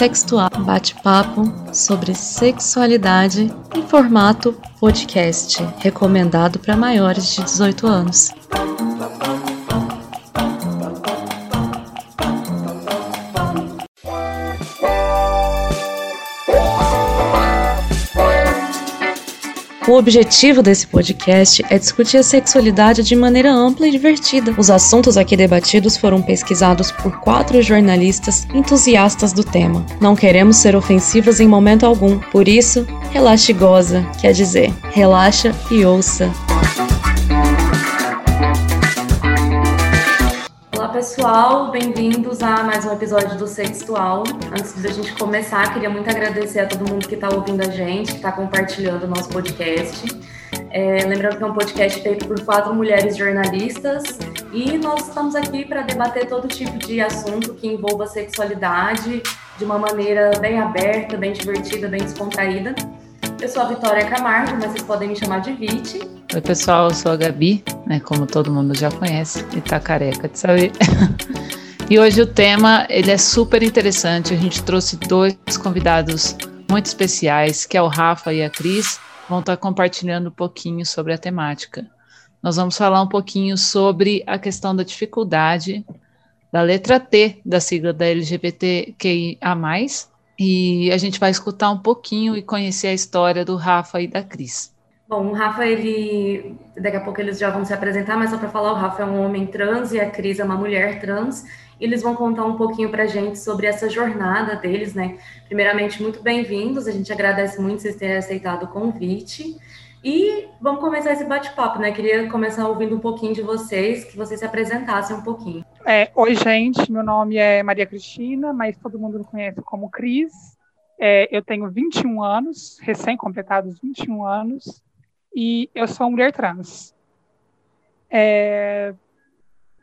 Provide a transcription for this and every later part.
Sextual, bate-papo sobre sexualidade em formato podcast, recomendado para maiores de 18 anos. O objetivo desse podcast é discutir a sexualidade de maneira ampla e divertida. Os assuntos aqui debatidos foram pesquisados por quatro jornalistas entusiastas do tema. Não queremos ser ofensivas em momento algum, por isso, relaxe e goza, quer dizer, relaxa e ouça. Pessoal, bem-vindos a mais um episódio do Sextual. Antes da gente começar, queria muito agradecer a todo mundo que está ouvindo a gente, que está compartilhando o nosso podcast. É, lembrando que é um podcast feito por quatro mulheres jornalistas e nós estamos aqui para debater todo tipo de assunto que envolva sexualidade de uma maneira bem aberta, bem divertida, bem descontraída. Eu sou a Vitória Camargo, mas vocês podem me chamar de Viti. Oi, pessoal, eu sou a Gabi, né, como todo mundo já conhece, e tá careca de saber. e hoje o tema, ele é super interessante, a gente trouxe dois convidados muito especiais, que é o Rafa e a Cris, vão estar compartilhando um pouquinho sobre a temática. Nós vamos falar um pouquinho sobre a questão da dificuldade da letra T da sigla da LGBTQIA+, e a gente vai escutar um pouquinho e conhecer a história do Rafa e da Cris. Bom, o Rafa, ele. Daqui a pouco eles já vão se apresentar, mas só para falar, o Rafa é um homem trans e a Cris é uma mulher trans. E eles vão contar um pouquinho para a gente sobre essa jornada deles, né? Primeiramente, muito bem-vindos. A gente agradece muito vocês terem aceitado o convite. E vamos começar esse bate-papo, né? Queria começar ouvindo um pouquinho de vocês, que vocês se apresentassem um pouquinho. É, Oi, gente, meu nome é Maria Cristina, mas todo mundo me conhece como Cris. É, eu tenho 21 anos, recém-completados 21 anos, e eu sou mulher trans. É,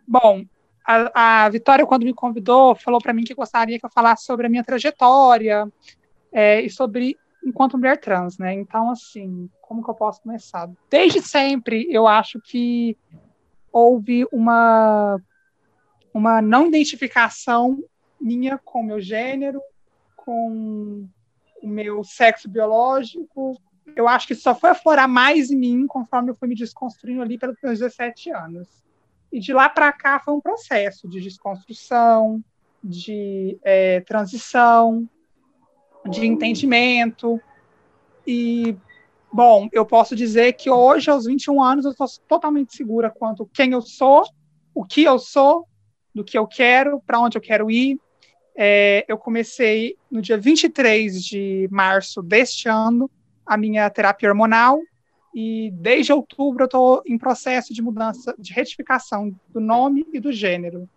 bom, a, a, Vitória, quando me convidou, falou para mim que gostaria que eu falasse sobre a minha trajetória é, e sobre enquanto mulher trans, né? Então, assim, como que eu posso começar? Desde sempre, eu acho que houve uma, uma não identificação minha com o meu gênero, com o meu sexo biológico. Eu acho que só foi aflorar mais em mim conforme eu fui me desconstruindo ali pelos meus 17 anos. E de lá para cá foi um processo de desconstrução, de é, transição, de entendimento. E Bom, eu posso dizer que hoje, aos 21 anos, eu estou totalmente segura quanto quem eu sou, o que eu sou, do que eu quero, para onde eu quero ir. É, eu comecei no dia 23 de março deste ano a minha terapia hormonal e desde outubro eu estou em processo de mudança, de retificação do nome e do gênero.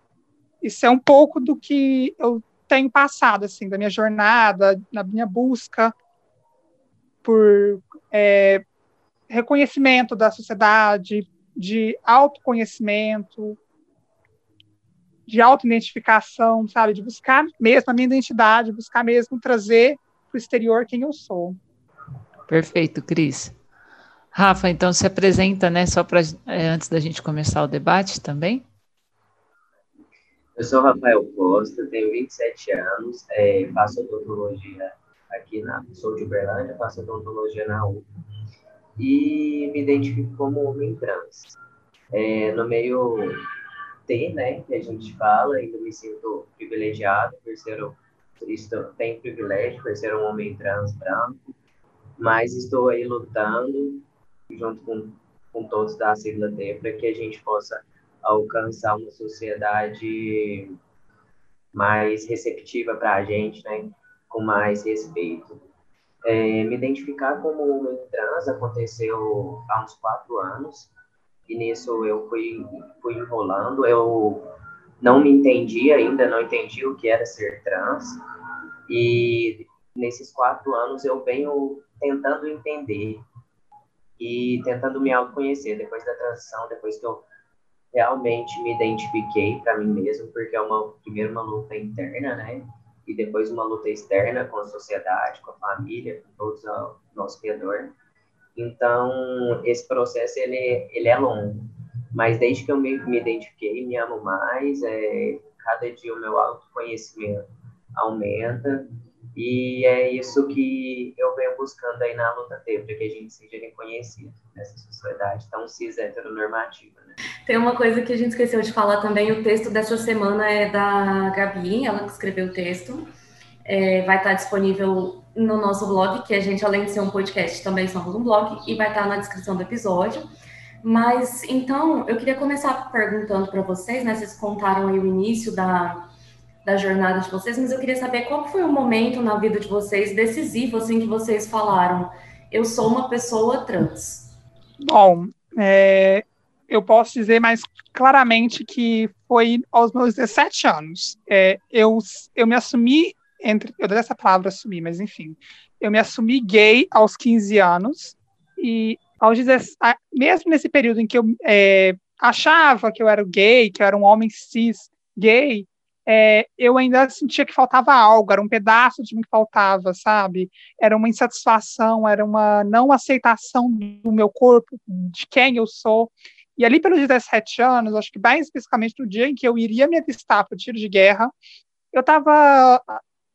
Isso é um pouco do que eu tenho passado, assim, da minha jornada, na minha busca por é, reconhecimento da sociedade, de autoconhecimento, de autoidentificação, sabe? De buscar mesmo a minha identidade, buscar mesmo trazer para o exterior quem eu sou. Perfeito, Cris. Rafa, então se apresenta, né, só para é, antes da gente começar o debate também. Eu sou Rafael Costa, tenho 27 anos, é, faço odontologia aqui na sou de Uberlândia, faço odontologia na U e me identifico como homem trans. É, no meio T, né, que a gente fala, ainda me sinto privilegiado por ser um, estou, tenho privilégio por ser um homem trans branco, mas estou aí lutando junto com, com todos da sigla T para que a gente possa alcançar uma sociedade mais receptiva para a gente, né? com mais respeito. É, me identificar como homem trans aconteceu há uns quatro anos, e nisso eu fui, fui enrolando, eu não me entendi ainda, não entendi o que era ser trans, e nesses quatro anos eu venho tentando entender e tentando me autoconhecer depois da transição, depois que eu realmente me identifiquei para mim mesmo, porque é uma primeiro uma luta interna, né? e depois uma luta externa com a sociedade, com a família, com todos ao nosso redor. Então, esse processo, ele, ele é longo. Mas desde que eu me, me identifiquei, me amo mais, é, cada dia o meu autoconhecimento aumenta E é isso que eu venho buscando aí na luta T, para que a gente seja reconhecido nessa sociedade tão cis heteronormativa. Né? Tem uma coisa que a gente esqueceu de falar também, o texto dessa semana é da Gabi, ela que escreveu o texto. É, vai estar disponível no nosso blog, que a gente, além de ser um podcast, também somos um blog, e vai estar na descrição do episódio. Mas, então, eu queria começar perguntando para vocês, né? Vocês contaram aí o início da, da jornada de vocês, mas eu queria saber qual foi o momento na vida de vocês decisivo, assim, que vocês falaram, eu sou uma pessoa trans. Bom, é, eu posso dizer mais claramente que foi aos meus 17 anos. É, eu, eu me assumi, entre, eu dei essa palavra assumir, mas enfim, eu me assumi gay aos 15 anos, e aos 17, mesmo nesse período em que eu é, achava que eu era gay, que eu era um homem cis gay, é, eu ainda sentia que faltava algo, era um pedaço de mim que faltava, sabe? Era uma insatisfação, era uma não aceitação do meu corpo, de quem eu sou. E ali pelos 17 anos, acho que mais especificamente no dia em que eu iria me alistar para o tiro de guerra, eu estava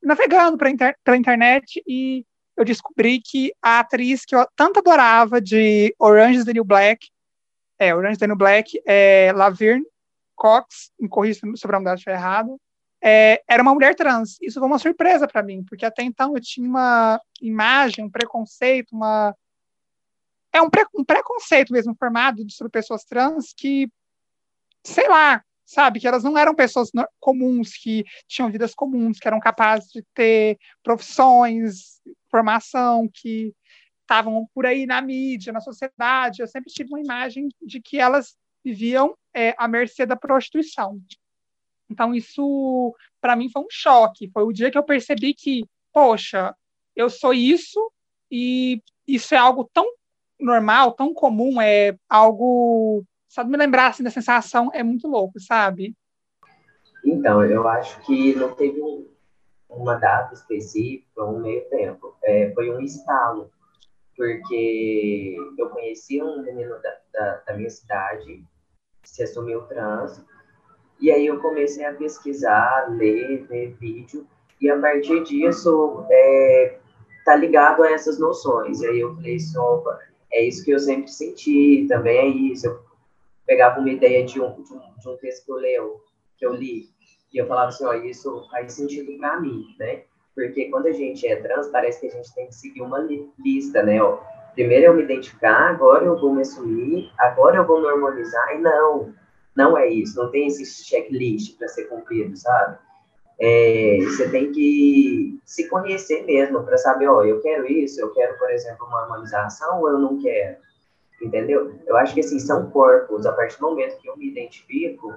navegando pela inter internet e eu descobri que a atriz que eu tanto adorava de Orange is the New Black, é, Orange is the New Black, é Laverne Cox, me corrija se o sobrenome dela estiver errado, é, era uma mulher trans. Isso foi uma surpresa para mim, porque até então eu tinha uma imagem, um preconceito, uma é um, pre... um preconceito mesmo formado sobre pessoas trans que, sei lá, sabe, que elas não eram pessoas comuns, que tinham vidas comuns, que eram capazes de ter profissões, formação, que estavam por aí na mídia, na sociedade. Eu sempre tive uma imagem de que elas viviam é, à mercê da prostituição. Então, isso, para mim, foi um choque. Foi o dia que eu percebi que, poxa, eu sou isso e isso é algo tão normal, tão comum, é algo. Só de me lembrar assim, da sensação é muito louco, sabe? Então, eu acho que não teve um, uma data específica, um meio tempo. É, foi um estalo, porque eu conheci um menino da, da, da minha cidade, se assumiu trans, e aí eu comecei a pesquisar, ler, ver vídeo, e a partir disso é, tá ligado a essas noções. E aí eu falei opa, é isso que eu sempre senti, também é isso. Eu pegava uma ideia de um, de um, de um texto que eu, leio, que eu li, e eu falava assim, ó, isso faz sentido para mim, né? Porque quando a gente é trans, parece que a gente tem que seguir uma li lista, né? Ó, primeiro eu me identificar, agora eu vou me assumir, agora eu vou normalizar, e não, não é isso, não tem esse checklist para ser cumprido, sabe? É, você tem que se conhecer mesmo para saber, ó, eu quero isso, eu quero, por exemplo, uma harmonização ou eu não quero, entendeu? Eu acho que, assim, são corpos, a partir do momento que eu me identifico,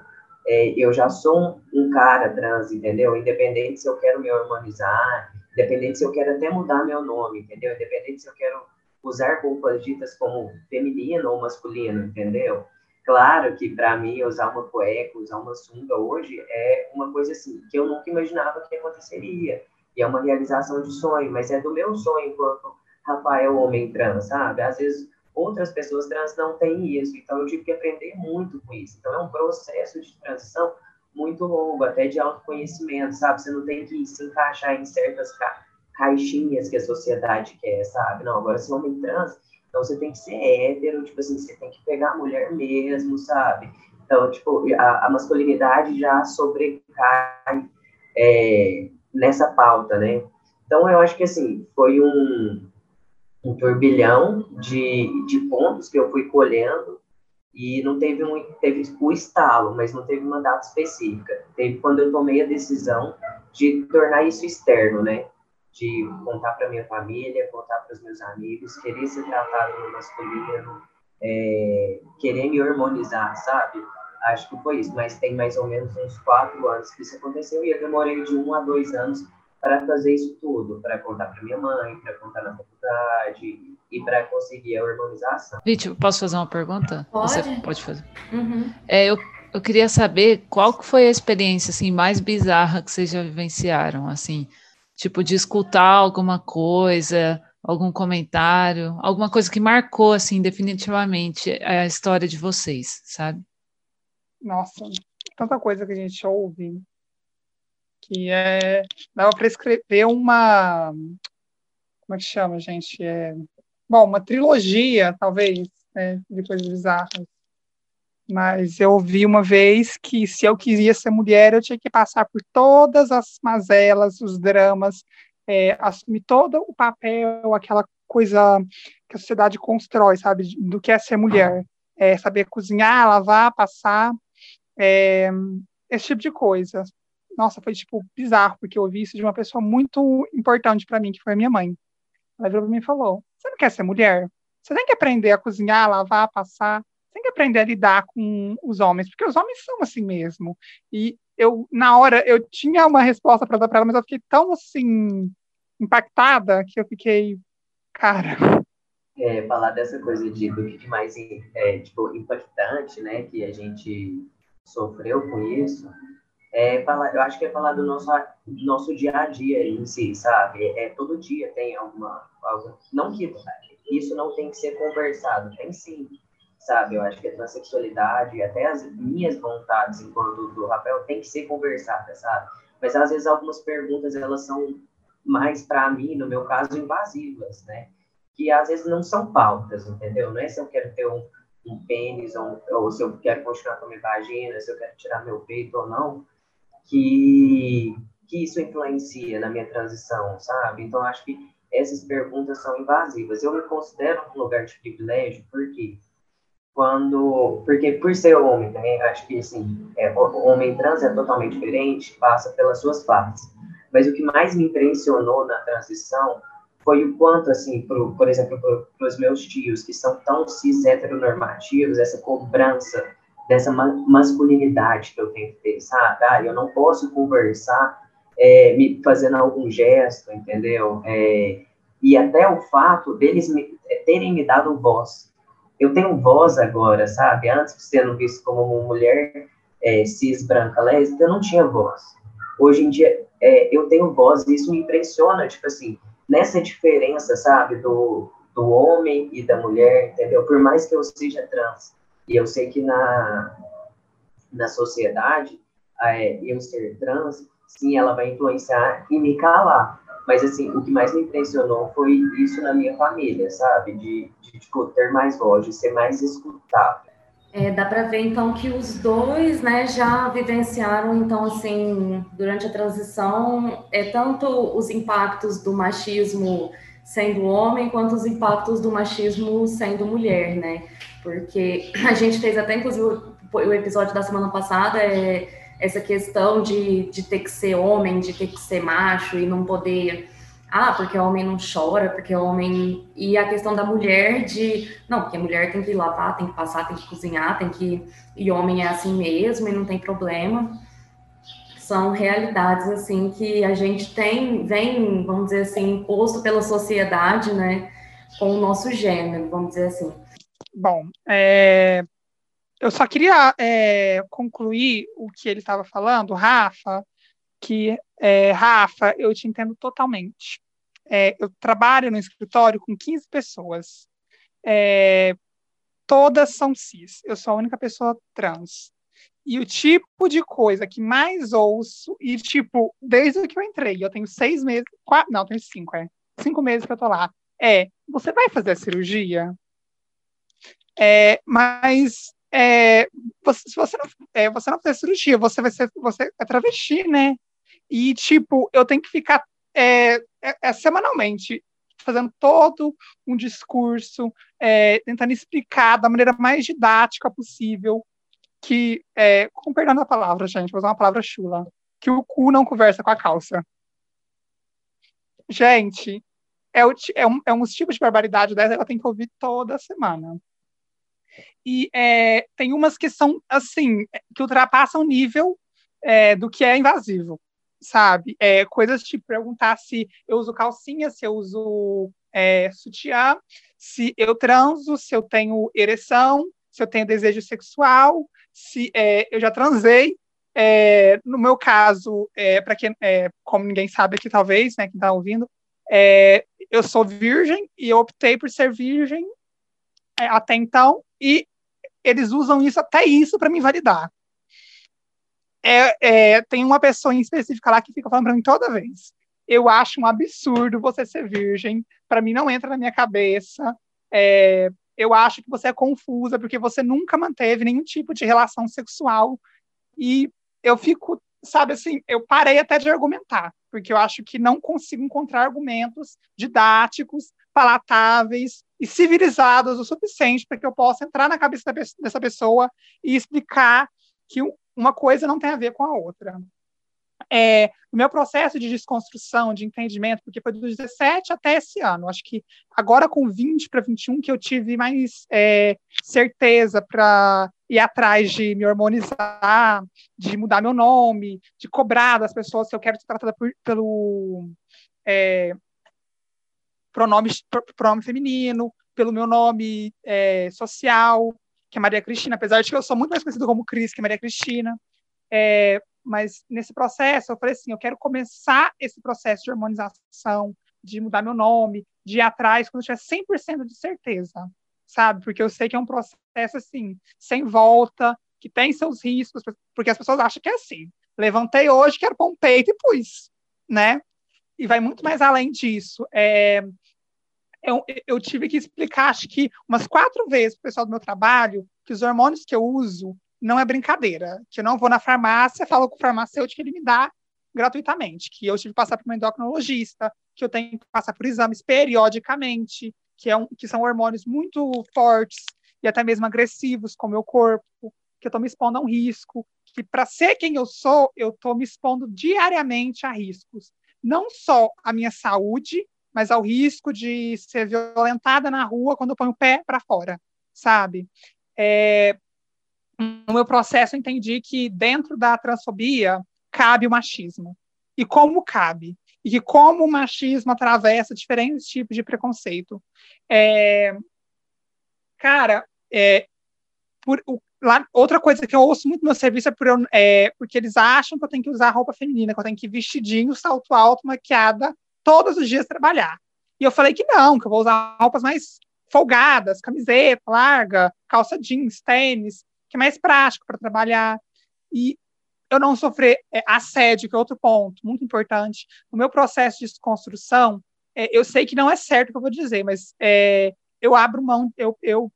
é, eu já sou um, cara trans, entendeu? Independente se eu quero me harmonizar, independente se eu quero até mudar meu nome, entendeu? Independente se eu quero usar roupas ditas como feminino ou masculino, entendeu? Claro que para mim usar uma cueca, usar uma sunga hoje é uma coisa assim que eu nunca imaginava que aconteceria. E é uma realização de sonho, mas é do meu sonho enquanto Rafael homem trans, sabe? Às vezes outras pessoas trans não têm isso, então eu tive que aprender muito com isso. Então é um processo de transição muito longo, até de autoconhecimento, sabe? Você não tem que se encaixar em certas ca caixinhas que a sociedade quer, sabe? Não, agora se homem trans, então você tem que ser hétero, tipo assim, você tem que pegar a mulher mesmo, sabe? Então, tipo, a, a masculinidade já sobrecai é, nessa pauta, né? Então, eu acho que, assim, foi um, um turbilhão de, de pontos que eu fui colhendo e não teve um teve o estalo, mas não teve uma data específica. Teve quando eu tomei a decisão de tornar isso externo, né? De contar para minha família, contar para os meus amigos, querer ser tratado no masculino, é, querer me harmonizar, sabe? Acho que foi isso, mas tem mais ou menos uns quatro anos que isso aconteceu e eu demorei de um a dois anos para fazer isso tudo, para contar para minha mãe, para contar na faculdade e para conseguir a harmonização. Vítor, posso fazer uma pergunta? Pode. Você pode fazer. Uhum. É, eu, eu queria saber qual que foi a experiência assim mais bizarra que vocês já vivenciaram, assim, tipo de escutar alguma coisa, algum comentário, alguma coisa que marcou assim definitivamente a história de vocês, sabe? Nossa, tanta coisa que a gente ouve que é, dava para escrever uma. Como é que chama, gente? É, bom, uma trilogia, talvez, né, de coisas bizarras. Mas eu ouvi uma vez que se eu queria ser mulher, eu tinha que passar por todas as mazelas, os dramas, é, assumir todo o papel, aquela coisa que a sociedade constrói, sabe, do que é ser mulher. É, saber cozinhar, lavar, passar, é, esse tipo de coisa. Nossa, foi, tipo, bizarro, porque eu ouvi isso de uma pessoa muito importante para mim, que foi a minha mãe. Ela virou para mim e falou, você não quer ser mulher? Você tem que aprender a cozinhar, lavar, passar, tem que aprender a lidar com os homens, porque os homens são assim mesmo. E eu, na hora, eu tinha uma resposta para dar para ela, mas eu fiquei tão, assim, impactada que eu fiquei, cara. É, falar dessa coisa de do que mais é, tipo, impactante, né, que a gente sofreu com isso, é falar, eu acho que é falar do nosso, do nosso dia a dia em si, sabe? É, todo dia tem alguma, algo, não que isso não tem que ser conversado, tem sim, sabe? Eu acho que a transexualidade, até as minhas vontades enquanto do Rafael, tem que ser conversada, sabe? Mas às vezes algumas perguntas elas são mais para mim, no meu caso, invasivas, né? Que às vezes não são pautas, entendeu? Não é se eu quero ter um, um pênis ou, ou se eu quero continuar com a minha vagina, se eu quero tirar meu peito ou não, que, que isso influencia na minha transição, sabe? Então, acho que essas perguntas são invasivas. Eu me considero um lugar de privilégio, porque quando porque por ser homem também acho que assim é, homem trans é totalmente diferente passa pelas suas fases mas o que mais me impressionou na transição foi o quanto, assim, pro, por exemplo, para os meus tios, que são tão cis heteronormativos, essa cobrança dessa ma masculinidade que eu tenho que ter, sabe? Ah, eu não posso conversar é, me fazendo algum gesto, entendeu? É, e até o fato deles me, terem me dado voz. Eu tenho voz agora, sabe? Antes, sendo visto como uma mulher é, cis, branca, lésbica, eu não tinha voz. Hoje em dia, é, eu tenho voz e isso me impressiona, tipo assim, nessa diferença, sabe, do, do homem e da mulher, entendeu? Por mais que eu seja trans, e eu sei que na, na sociedade, é, eu ser trans, sim, ela vai influenciar e me calar. Mas, assim, o que mais me impressionou foi isso na minha família, sabe? De, de tipo, ter mais voz, de ser mais escutado. É, dá para ver então que os dois, né, já vivenciaram então assim durante a transição é tanto os impactos do machismo sendo homem quanto os impactos do machismo sendo mulher, né? Porque a gente fez até inclusive o episódio da semana passada é essa questão de, de ter que ser homem, de ter que ser macho e não poder ah, porque o homem não chora, porque o homem. E a questão da mulher de. Não, porque a mulher tem que lavar, tem que passar, tem que cozinhar, tem que. E homem é assim mesmo e não tem problema. São realidades, assim, que a gente tem, vem, vamos dizer assim, imposto pela sociedade, né, com o nosso gênero, vamos dizer assim. Bom, é, eu só queria é, concluir o que ele estava falando, Rafa, que, é, Rafa, eu te entendo totalmente. É, eu trabalho no escritório com 15 pessoas. É, todas são cis. Eu sou a única pessoa trans. E o tipo de coisa que mais ouço, e tipo, desde que eu entrei, eu tenho seis meses, quatro, não, tenho cinco, é. Cinco meses que eu tô lá. É, você vai fazer a cirurgia? É, mas é, você, se você não, é, você não fizer cirurgia, você vai ser, você é travesti, né? E, tipo, eu tenho que ficar é, é, é semanalmente fazendo todo um discurso, é, tentando explicar da maneira mais didática possível que, é, com perdão da palavra, gente, vou usar uma palavra chula, que o cu não conversa com a calça. Gente, é, o, é, um, é um tipo de barbaridade dessa, ela tem que ouvir toda semana. E é, tem umas que são, assim, que ultrapassam o nível é, do que é invasivo sabe? É, coisas tipo perguntar se eu uso calcinha, se eu uso é, sutiã, se eu transo, se eu tenho ereção, se eu tenho desejo sexual, se é, eu já transei. É, no meu caso, é, para quem, é, como ninguém sabe aqui, talvez, né, quem está ouvindo, é, eu sou virgem e eu optei por ser virgem até então, e eles usam isso até isso para me validar. é, é, tem uma pessoa em específica lá que fica falando para mim toda vez. Eu acho um absurdo você ser virgem. Para mim não entra na minha cabeça. É, eu acho que você é confusa porque você nunca manteve nenhum tipo de relação sexual. E eu fico, sabe assim, eu parei até de argumentar, porque eu acho que não consigo encontrar argumentos didáticos, palatáveis e civilizados o suficiente para que eu possa entrar na cabeça dessa pessoa e explicar que uma coisa não tem a ver com a outra é, o meu processo de desconstrução, de entendimento, porque foi dos 17 até esse ano. Acho que agora com 20 para 21 que eu tive mais é, certeza para ir atrás de me hormonizar, de mudar meu nome, de cobrar das pessoas se eu quero ser tratada por, pelo é, pronome, pronome feminino, pelo meu nome é, social, que é Maria Cristina, apesar de que eu sou muito mais conhecida como Cris que Maria Cristina. É, mas nesse processo eu falei assim, eu quero começar esse processo de harmonização, de mudar meu nome, de ir atrás quando eu tiver 100% de certeza, sabe? Porque eu sei que é um processo assim, sem volta, que tem seus riscos, porque as pessoas acham que é assim. Levantei hoje, quero pôr um peito e pus, né? E vai muito mais além disso. É, eu, eu, tive que explicar, acho que umas quatro vezes para o pessoal do meu trabalho, que os hormônios que eu uso, não é brincadeira, que eu não vou na farmácia, falo com o farmacêutico, ele me dá gratuitamente, que eu tive que passar por um endocrinologista, que eu tenho que passar por exames periodicamente, que, é um, que são hormônios muito fortes e até mesmo agressivos com o meu corpo, que eu estou me expondo a um risco, que para ser quem eu sou, eu estou me expondo diariamente a riscos. Não só a minha saúde, mas ao risco de ser violentada na rua quando eu ponho o pé para fora, sabe? É, no meu processo, eu entendi que dentro da transfobia cabe o machismo. E como cabe? E que como o machismo atravessa diferentes tipos de preconceito. É, cara, é, por, o, lá, outra coisa que eu ouço muito no meu serviço é, por, é, porque eles acham que eu tenho que usar roupa feminina, que eu tenho que ir vestidinho, salto alto, maquiada, todos os dias trabalhar. E eu falei que não, que eu vou usar roupas mais folgadas, camiseta larga, calça jeans, tênis, que é mais prático para trabalhar. E eu não sofrer é, assédio, que é outro ponto muito importante. No meu processo de desconstrução, é, eu sei que não é certo o que eu vou dizer, mas é, eu abro mão, eu, eu,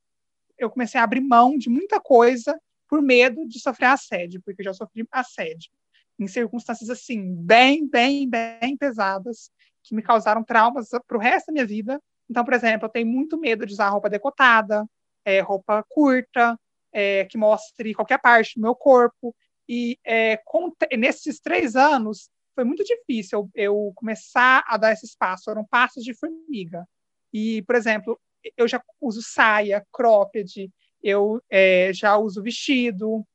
eu comecei a abrir mão de muita coisa por medo de sofrer assédio, porque eu já sofri assédio em circunstâncias assim, bem, bem, bem pesadas, que me causaram traumas para o resto da minha vida. Então, por exemplo, eu tenho muito medo de usar roupa decotada, é, roupa curta, é, que mostre qualquer parte do meu corpo. E é, com, nesses três anos foi muito difícil eu, eu, começar a dar esse espaço. Eram passos de formiga. E, por exemplo, eu já uso saia, cropped, eu é, já uso vestido,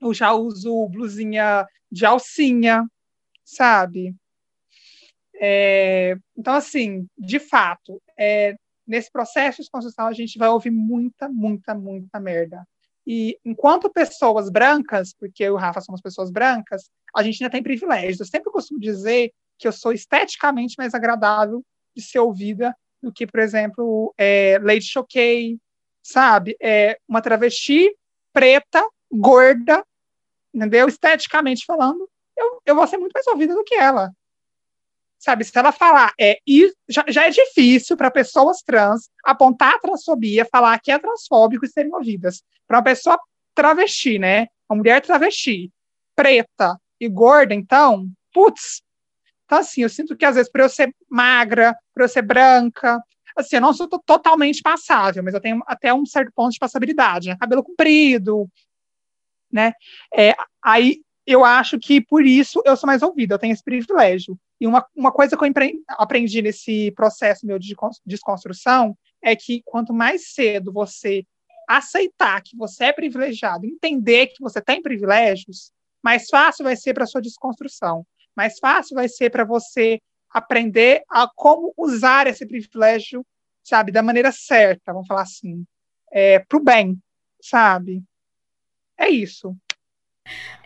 eu já uso blusinha de alcinha, sabe? É, então, assim, de fato, é, nesse processo de construção a gente vai ouvir muita, muita, muita merda. E enquanto pessoas brancas, porque eu e o Rafa somos pessoas brancas, a gente ainda tem privilégios. Eu sempre costumo dizer que eu sou esteticamente mais agradável de ser ouvida do que, por exemplo, é, Lady Choquei, sabe? É, uma travesti preta, gorda, entendeu? Esteticamente falando, eu, eu vou ser muito mais ouvida do que ela sabe? Se ela falar, é, já, já é difícil para pessoas trans apontar a transfobia, falar que é transfóbico e serem ouvidas. Para uma pessoa travesti, né? Uma mulher travesti, preta e gorda, então, putz. Então, assim, eu sinto que às vezes, por eu ser magra, por eu ser branca, assim, eu não sou totalmente passável, mas eu tenho até um certo ponto de passabilidade, né? Cabelo comprido, né? É, aí eu acho que por isso eu sou mais ouvida, eu tenho esse privilégio. E uma, uma coisa que eu aprendi nesse processo meu de desconstrução é que quanto mais cedo você aceitar que você é privilegiado, entender que você tem privilégios, mais fácil vai ser para sua desconstrução, mais fácil vai ser para você aprender a como usar esse privilégio, sabe, da maneira certa, vamos falar assim, é, para o bem, sabe? É isso.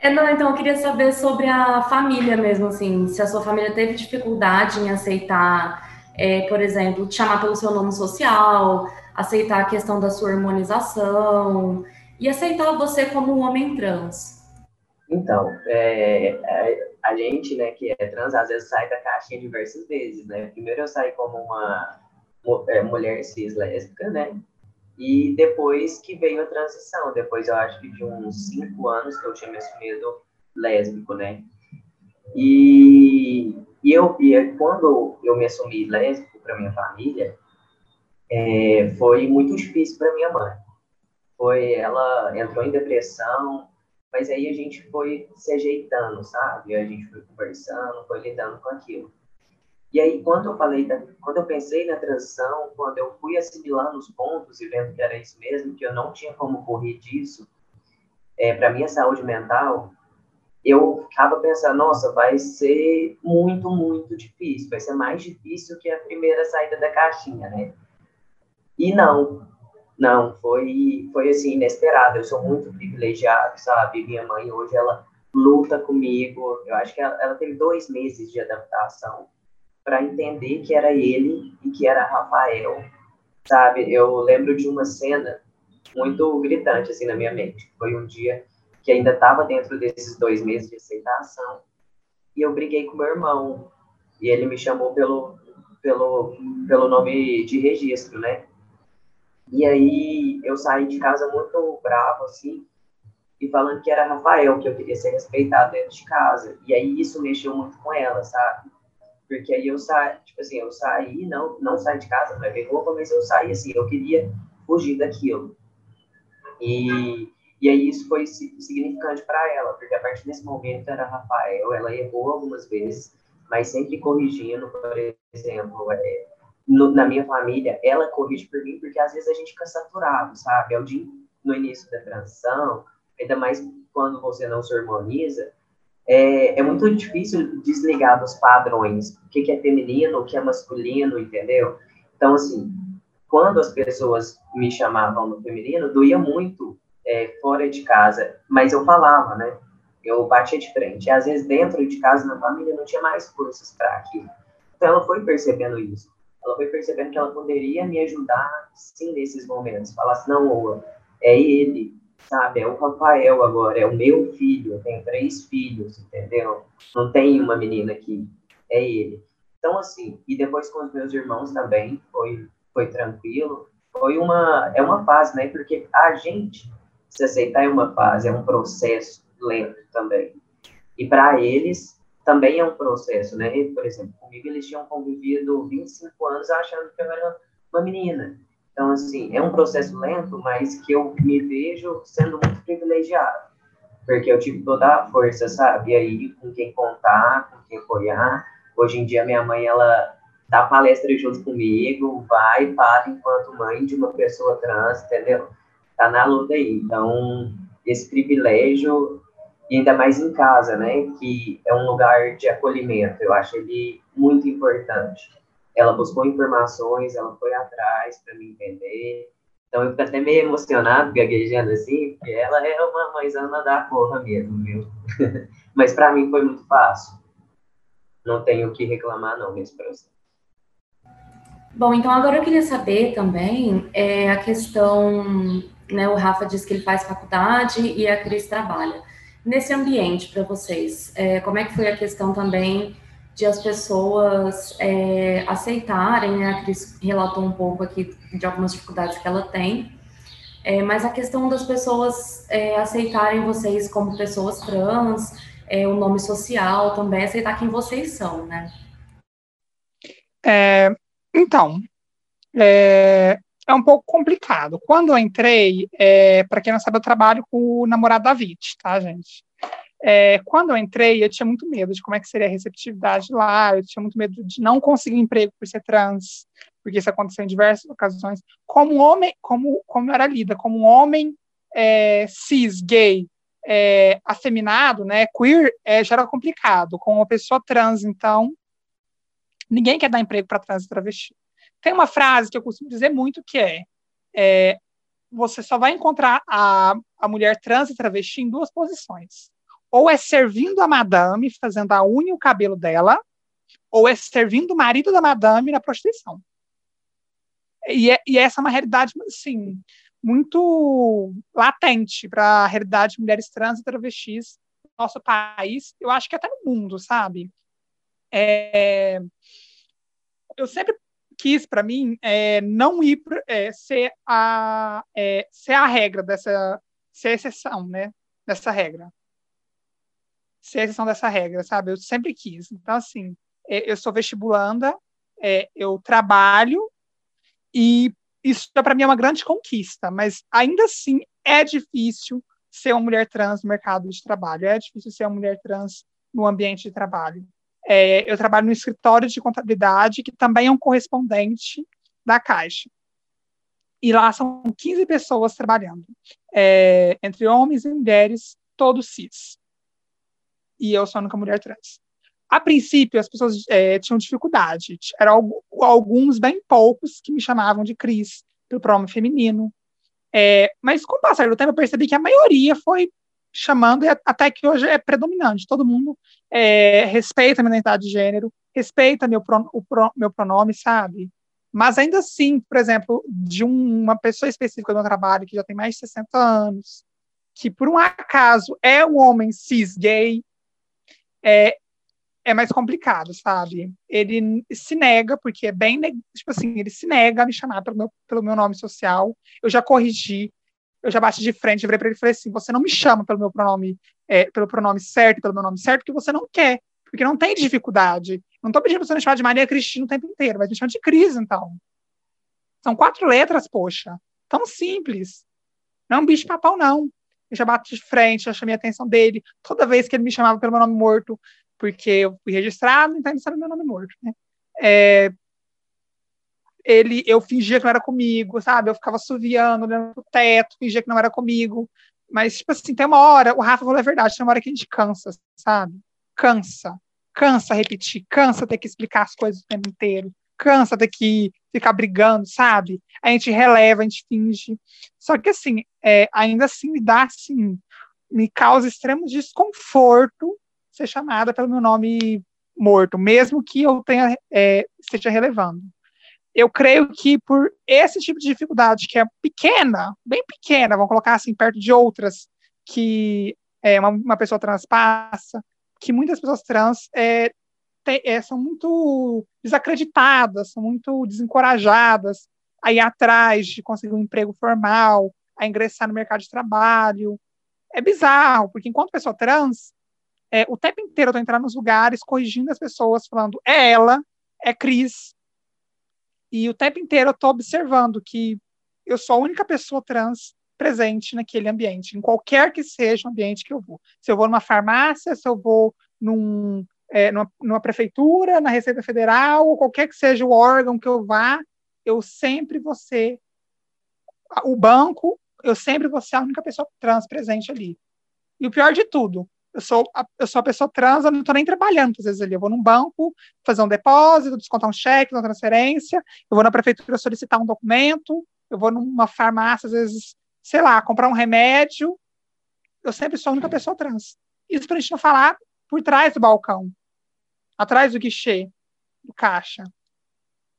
É, não, então eu queria saber sobre a família mesmo, assim, se a sua família teve dificuldade em aceitar, é, por exemplo, te chamar pelo seu nome social, aceitar a questão da sua harmonização e aceitar você como um homem trans. Então, é, é, a gente, né, que é trans, às vezes sai da caixinha diversas vezes, né? Primeiro eu saí como uma é, mulher cis lésbica, né? E depois que veio a transição, depois eu acho que de uns cinco anos que eu tinha me assumido lésbico, né? E, e eu, e quando eu me assumi lésbico para minha família, é, foi muito difícil para minha mãe. Foi, ela entrou em depressão, mas aí a gente foi se ajeitando, sabe? A gente foi conversando, foi lidando com aquilo. E aí, quando eu falei, da, quando eu pensei na transição, quando eu fui assimilando os pontos e vendo que era isso mesmo, que eu não tinha como correr disso, é, para minha saúde mental, eu ficava pensando, nossa, vai ser muito, muito difícil, vai ser mais difícil que a primeira saída da caixinha, né? E não, não, foi, foi assim, inesperado. Eu sou muito privilegiado, sabe? Minha mãe hoje, ela luta comigo. Eu acho que ela, ela teve dois meses de adaptação para entender que era ele e que era Rafael, sabe? Eu lembro de uma cena muito gritante, assim, na minha mente. Foi um dia que ainda estava dentro desses dois meses de aceitação e eu briguei com meu irmão e ele me chamou pelo, pelo, pelo nome de registro, né? E aí eu saí de casa muito bravo, assim, e falando que era Rafael, que eu queria ser respeitado dentro de casa. E aí isso mexeu muito com ela, sabe? Porque aí eu saí, tipo assim, eu saí, não, não saí de casa, não levei roupa, mas eu saí assim, eu queria fugir daquilo. E, e aí isso foi significante para ela, porque a partir desse momento era Rafael, ela errou algumas vezes, mas sempre corrigindo, por exemplo, é, no, na minha família, ela corrige por mim, porque às vezes a gente fica saturado, sabe? É o dia no início da transição, ainda mais quando você não se harmoniza, é, é muito difícil desligar dos padrões, o que, que é feminino, o que é masculino, entendeu? Então, assim, quando as pessoas me chamavam no feminino, doía muito é, fora de casa, mas eu falava, né? Eu batia de frente. E, às vezes, dentro de casa, na família, não tinha mais forças para aquilo. Então, ela foi percebendo isso ela foi percebendo que ela poderia me ajudar, sim, nesses momentos. Falar assim, não, Oa, é ele, sabe? É o Rafael agora, é o meu filho, eu tenho três filhos, entendeu? Não tem uma menina aqui, é ele. Então, assim, e depois com os meus irmãos também, foi, foi tranquilo. Foi uma, é uma fase, né? Porque a gente se aceitar é uma fase, é um processo lento também. E para eles, também é um processo, né? Por exemplo, comigo eles tinham convivido 25 anos achando que eu era uma menina. Então, assim, é um processo lento, mas que eu me vejo sendo muito privilegiado. Porque eu tive toda a força, sabe? E aí, com quem contar, com quem apoiar. Hoje em dia, minha mãe, ela dá palestra junto comigo, vai e para enquanto mãe de uma pessoa trans, entendeu? Tá na luta aí. Então, esse privilégio e ainda mais em casa, né, que é um lugar de acolhimento. Eu acho ele muito importante. Ela buscou informações, ela foi atrás para me entender. Então eu fico até meio emocionado, gaguejando assim, porque ela é uma mãezana da porra mesmo, viu? Mas para mim foi muito fácil. Não tenho o que reclamar não nesse processo. Bom, então agora eu queria saber também é, a questão, né, o Rafa diz que ele faz faculdade e a Cris trabalha nesse ambiente para vocês? É, como é que foi a questão também de as pessoas é, aceitarem, né? A Cris relatou um pouco aqui de algumas dificuldades que ela tem, é, mas a questão das pessoas é, aceitarem vocês como pessoas trans, é, o nome social também, aceitar quem vocês são, né? É, então, é, um pouco complicado. Quando eu entrei, é, para quem não sabe, eu trabalho com o namorado David, tá, gente? É, quando eu entrei, eu tinha muito medo de como é que seria a receptividade lá, eu tinha muito medo de não conseguir emprego por ser trans, porque isso aconteceu em diversas ocasiões. Como homem, como, como eu era lida, como um homem é, cis, gay, é, afeminado, né, queer, é, já era complicado. Com uma pessoa trans, então, ninguém quer dar emprego para trans e travesti. Tem uma frase que eu costumo dizer muito que é, é você só vai encontrar a, a mulher trans e travesti em duas posições. Ou é servindo a madame, fazendo a unha e o cabelo dela, ou é servindo o marido da madame na prostituição. E, é, e essa é uma realidade, assim, muito latente para a realidade de mulheres trans e travestis nosso país, eu acho que até no mundo, sabe? É, eu sempre quis, para mim, é, não ir é, ser, a, é, ser a regra dessa, ser a exceção, né? Dessa regra. Ser a exceção dessa regra, sabe? Eu sempre quis. Então, assim, é, eu sou vestibulanda, é, eu trabalho e isso para mim é uma grande conquista, mas ainda assim é difícil ser uma mulher trans no mercado de trabalho, é difícil ser uma mulher trans no ambiente de trabalho. É, eu trabalho no escritório de contabilidade, que também é um correspondente da Caixa. E lá são 15 pessoas trabalhando, é, entre homens e mulheres, todos cis. E eu sou a única mulher trans. A princípio, as pessoas é, tinham dificuldade. Eram alguns, bem poucos, que me chamavam de Cris, pelo pronome feminino. É, mas com o passar do tempo, eu percebi que a maioria foi chamando, e até que hoje é predominante. Todo mundo é, respeita a minha identidade de gênero, respeita meu, pro, o pro, meu pronome, sabe? Mas ainda assim, por exemplo, de um, uma pessoa específica do meu trabalho, que já tem mais de 60 anos, que por um acaso é um homem cis gay, é, é mais complicado, sabe? Ele se nega, porque é bem, tipo assim, ele se nega a me chamar pelo meu, pelo meu nome social. Eu já corrigi, eu já bati de frente, virei para ele e falei assim: você não me chama pelo meu pronome, é, pelo pronome certo, pelo meu nome certo, porque você não quer, porque não tem dificuldade. Não estou pedindo para você me chamar de Maria Cristina o tempo inteiro, mas me chama de Cris, então. São quatro letras, poxa. Tão simples. Não é um bicho papão, não. Eu já bato de frente, já chamei a atenção dele. Toda vez que ele me chamava pelo meu nome morto, porque eu fui registrado, então ele sabe meu nome morto, né? É, ele, eu fingia que não era comigo, sabe? Eu ficava suviando, olhando pro teto, fingia que não era comigo. Mas, tipo assim, tem uma hora, o Rafa falou a verdade, tem uma hora que a gente cansa, sabe? Cansa. Cansa repetir, cansa ter que explicar as coisas o tempo inteiro, cansa ter que ficar brigando, sabe? A gente releva, a gente finge. Só que, assim, é, ainda assim me dá, assim, me causa extremo desconforto ser chamada pelo meu nome morto, mesmo que eu tenha é, esteja relevando. Eu creio que por esse tipo de dificuldade, que é pequena, bem pequena, vamos colocar assim, perto de outras que é, uma, uma pessoa trans passa, que muitas pessoas trans é, é, são muito desacreditadas, são muito desencorajadas a ir atrás de conseguir um emprego formal, a ingressar no mercado de trabalho. É bizarro, porque enquanto pessoa trans, é, o tempo inteiro eu tô entrando nos lugares, corrigindo as pessoas, falando, é ela, é Cris. E o tempo inteiro eu tô observando que eu sou a única pessoa trans presente naquele ambiente, em qualquer que seja o ambiente que eu vou. Se eu vou numa farmácia, se eu vou num, é, numa, numa, prefeitura, na Receita Federal, ou qualquer que seja o órgão que eu vá, eu sempre vou ser o banco, eu sempre vou ser a única pessoa trans presente ali. E o pior de tudo, eu sou, a, eu sou a pessoa trans, eu não estou nem trabalhando, às vezes ali. Eu vou num banco fazer um depósito, descontar um cheque, uma transferência, eu vou na prefeitura solicitar um documento, eu vou numa farmácia, às vezes, sei lá, comprar um remédio. Eu sempre sou a única pessoa trans. Isso para a gente não falar por trás do balcão, atrás do guichê, do caixa,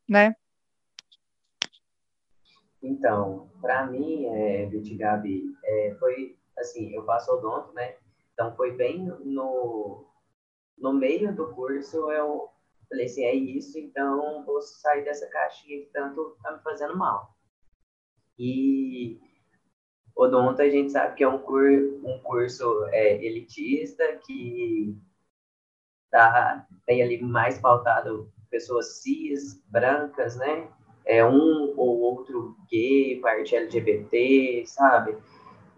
né? Então, para mim, é, Gabi, é, foi assim, eu faço odonto, né? Então foi bem no, no meio do curso eu falei assim, é isso, então vou sair dessa caixinha que tanto tá me fazendo mal. E odonto a gente sabe que é um, cur, um curso é, elitista que tá, tem ali mais pautado pessoas cis, brancas, né? É um ou outro gay, parte LGBT, sabe?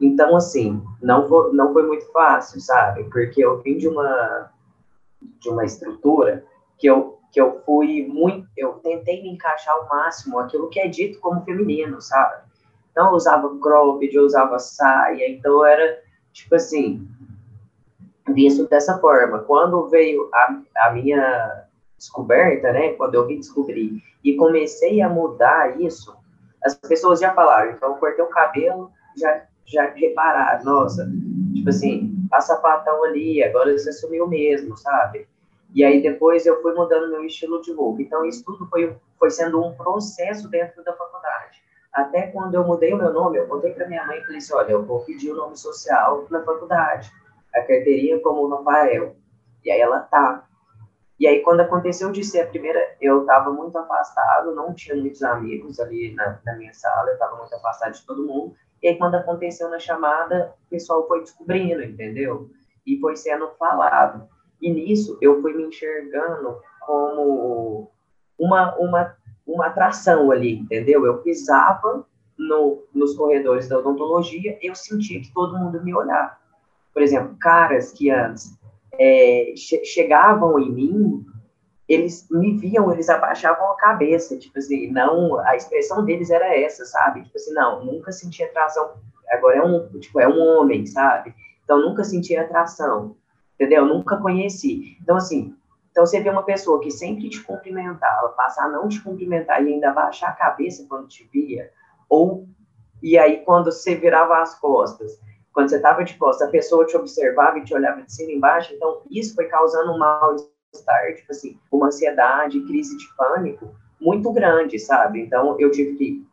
Então, assim, não, foi, não foi muito fácil, sabe? Porque eu vim de uma, de uma estrutura que eu, que eu fui muito. Eu tentei me encaixar ao máximo aquilo que é dito como feminino, sabe? Então, eu usava cropped, eu usava saia, então era, tipo assim, visto dessa forma. Quando veio a, a minha descoberta, né? Quando eu vim descobrir e comecei a mudar isso, as pessoas já falaram, então eu cortei o cabelo, já já repararam, nossa, tipo assim, a sapatão ali, agora você sumiu mesmo, sabe? E aí depois eu fui mudando meu estilo de roupa. Então isso tudo foi, foi sendo um processo dentro da faculdade. Até quando eu mudei o meu nome, eu contei para minha mãe e falei assim, olha, eu vou pedir o nome social na faculdade. a carteirinha como Rafael. E aí ela tá. E aí, quando aconteceu de ser a primeira, eu estava muito afastado, não tinha muitos amigos ali na, na minha sala, eu estava muito afastado de todo mundo. E aí, quando aconteceu na chamada, o pessoal foi descobrindo, entendeu? E foi sendo falado. E nisso, eu fui me enxergando como uma, uma, uma atração ali, entendeu? Eu pisava no, nos corredores da odontologia, eu sentia que todo mundo me olhava. Por exemplo, caras que antes é, che chegavam em mim, eles me viam, eles abaixavam a cabeça, tipo assim, não, a expressão deles era essa, sabe? Tipo assim, não, nunca senti atração, agora é um, tipo, é um homem, sabe? Então, nunca senti atração, entendeu? Nunca conheci. Então, assim, então você vê uma pessoa que sempre te cumprimentava, passar a não te cumprimentar e ainda abaixar a cabeça quando te via, ou, e aí quando você virava as costas, quando você estava de costas, a pessoa te observava e te olhava de cima e embaixo, então isso foi causando um mal-estar, tipo assim, uma ansiedade, crise de pânico muito grande, sabe? Então eu tive que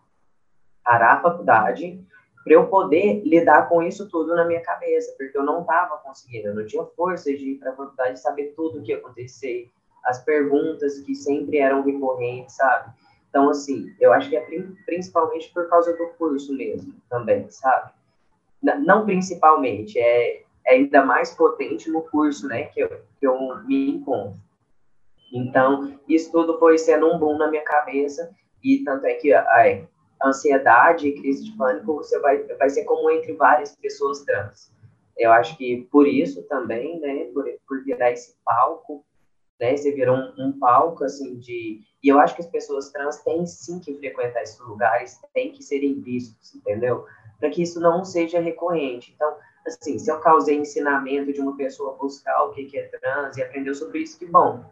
parar a faculdade para eu poder lidar com isso tudo na minha cabeça, porque eu não estava conseguindo, eu não tinha força de ir para a faculdade saber tudo o que ia acontecer, as perguntas que sempre eram recorrentes, sabe? Então, assim, eu acho que é principalmente por causa do curso mesmo, também, sabe? não principalmente, é, é ainda mais potente no curso, né, que eu, que eu me encontro. Então, isso tudo foi sendo um boom na minha cabeça, e tanto é que a, a ansiedade e crise de pânico você vai, vai ser comum entre várias pessoas trans. Eu acho que por isso também, né, por, por virar esse palco, né, você virou um, um palco, assim, de... E eu acho que as pessoas trans têm sim que frequentar esses lugares, têm que serem vistos, entendeu? para que isso não seja recorrente. Então, assim, se eu causei ensinamento de uma pessoa buscar o que, é trans e aprendeu sobre isso, que bom,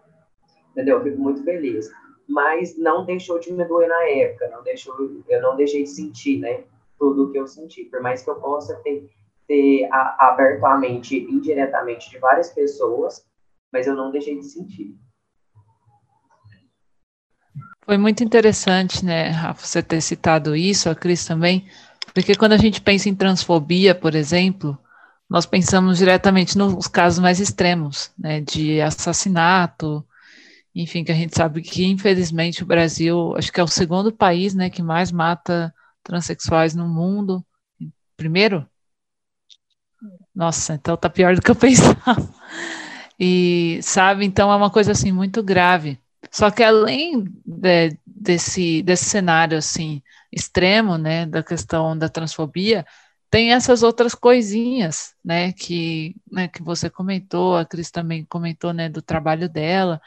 entendeu? Eu fico muito feliz. Mas não deixou de me doer na época, não deixou, eu não deixei de sentir, né, tudo o que eu senti. Por mais que eu possa ter, ter a, aberto a mente indiretamente de várias pessoas, mas eu não deixei de sentir. Foi muito interessante, né, Rafa, você ter citado isso, a Cris também, porque quando a gente pensa em transfobia, por exemplo, nós pensamos diretamente nos casos mais extremos, né, de assassinato, enfim, que a gente sabe que, infelizmente, o Brasil, acho que é o segundo país, né, que mais mata transexuais no mundo. Primeiro? Nossa, então tá pior do que eu pensava. E, sabe, então é uma coisa, assim, muito grave. Só que além de, desse, desse cenário, assim, extremo, né, da questão da transfobia, tem essas outras coisinhas, né, que, né, que você comentou, a Cris também comentou, né, do trabalho dela,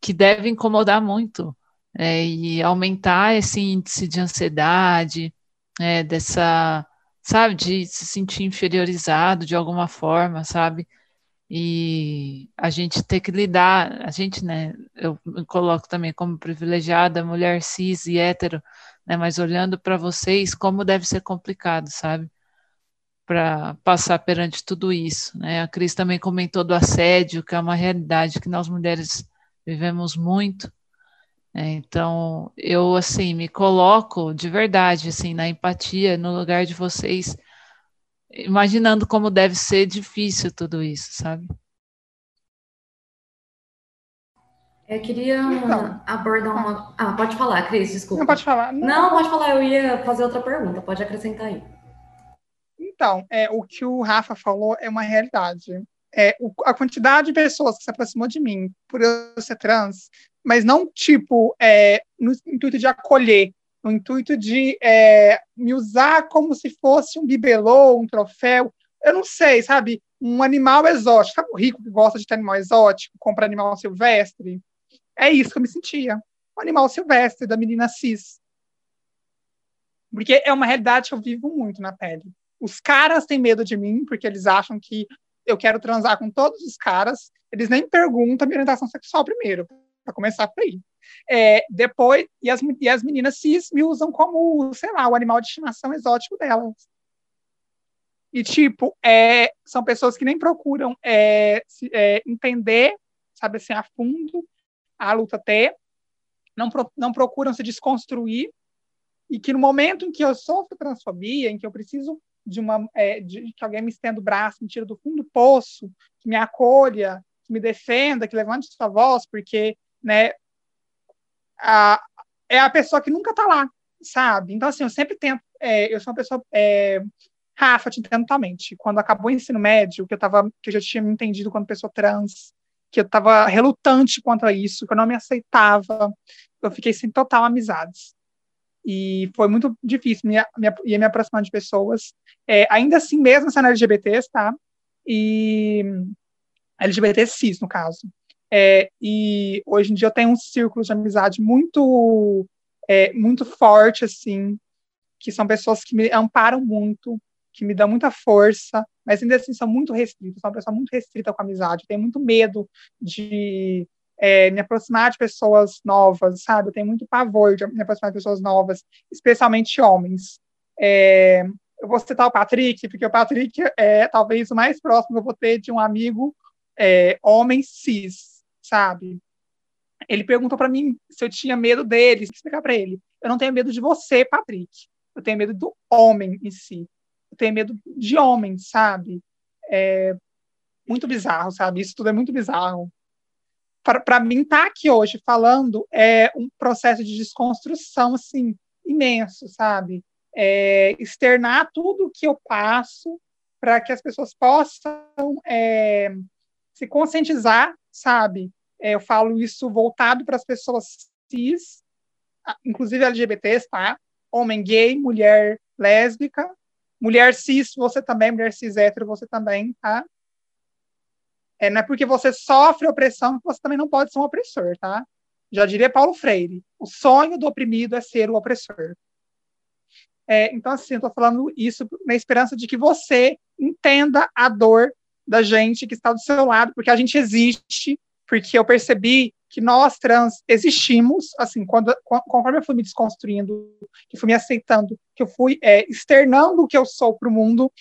que deve incomodar muito é, e aumentar esse índice de ansiedade, é, dessa, sabe, de se sentir inferiorizado de alguma forma, sabe? E a gente ter que lidar, a gente, né, eu me coloco também como privilegiada, mulher cis e hétero, né? Mas olhando para vocês, como deve ser complicado, sabe? Para passar perante tudo isso, né? A Cris também comentou do assédio, que é uma realidade que nós mulheres vivemos muito. Né? Então, eu, assim, me coloco de verdade, assim, na empatia, no lugar de vocês, imaginando como deve ser difícil tudo isso, sabe? Eu queria então, abordar uma. Ah, pode falar, Cris, desculpa. Não pode falar. Não. não, pode falar, eu ia fazer outra pergunta, pode acrescentar aí. Então, é, o que o Rafa falou é uma realidade. É, o, a quantidade de pessoas que se aproximou de mim por eu ser trans, mas não tipo é, no intuito de acolher, no intuito de é, me usar como se fosse um bibelô, um troféu, eu não sei, sabe? Um animal exótico. Sabe o rico que gosta de ter animal exótico, compra animal silvestre? É isso que eu me sentia. O animal silvestre da menina cis. Porque é uma realidade que eu vivo muito na pele. Os caras têm medo de mim, porque eles acham que eu quero transar com todos os caras. Eles nem perguntam a minha orientação sexual primeiro, para começar por aí. É, depois, e as, e as meninas cis me usam como, sei lá, o animal de estimação exótico delas. E, tipo, é, são pessoas que nem procuram é, se, é, entender, sabe assim, a fundo a luta até, não, pro, não procuram se desconstruir, e que no momento em que eu sofro transfobia, em que eu preciso de uma é, de que alguém me estenda o braço, me tira do fundo do poço, que me acolha, que me defenda, que levante sua voz, porque né, a, é a pessoa que nunca está lá, sabe? Então, assim, eu sempre tento. É, eu sou uma pessoa. É, Rafa, te entendo totalmente. Quando acabou o ensino médio, que eu, tava, que eu já tinha me entendido como pessoa trans, que eu estava relutante quanto a isso, que eu não me aceitava, eu fiquei sem total amizades. E foi muito difícil me, me, me aproximar de pessoas, é, ainda assim, mesmo sendo LGBTs, tá? E LGBT cis, no caso. É, e hoje em dia eu tenho um círculo de amizade muito, é, muito forte, assim, que são pessoas que me amparam muito, que me dão muita força, mas ainda assim são muito restritos, sou uma pessoa muito restrita com a amizade, eu tenho muito medo de é, me aproximar de pessoas novas, sabe? Eu tenho muito pavor de me aproximar de pessoas novas, especialmente homens. É, eu vou citar o Patrick, porque o Patrick é talvez o mais próximo que eu vou ter de um amigo é, homem cis, sabe? Ele perguntou para mim se eu tinha medo dele, explicar para ele. Eu não tenho medo de você, Patrick. Eu tenho medo do homem em si eu tenho medo de homens, sabe? É muito bizarro, sabe? Isso tudo é muito bizarro. Para mim, estar tá aqui hoje falando é um processo de desconstrução, assim, imenso, sabe? É, externar tudo o que eu passo para que as pessoas possam é, se conscientizar, sabe? É, eu falo isso voltado para as pessoas cis, inclusive LGBTs, tá? Homem gay, mulher lésbica, Mulher cis, você também, mulher cis hétero, você também, tá? É, não é porque você sofre opressão que você também não pode ser um opressor, tá? Já diria Paulo Freire, o sonho do oprimido é ser o opressor. É, então, assim, eu tô falando isso na esperança de que você entenda a dor da gente que está do seu lado, porque a gente existe, porque eu percebi que nós trans existimos, assim, quando, conforme eu fui me desconstruindo, que fui me aceitando, que eu fui é, externando o que eu sou para o mundo,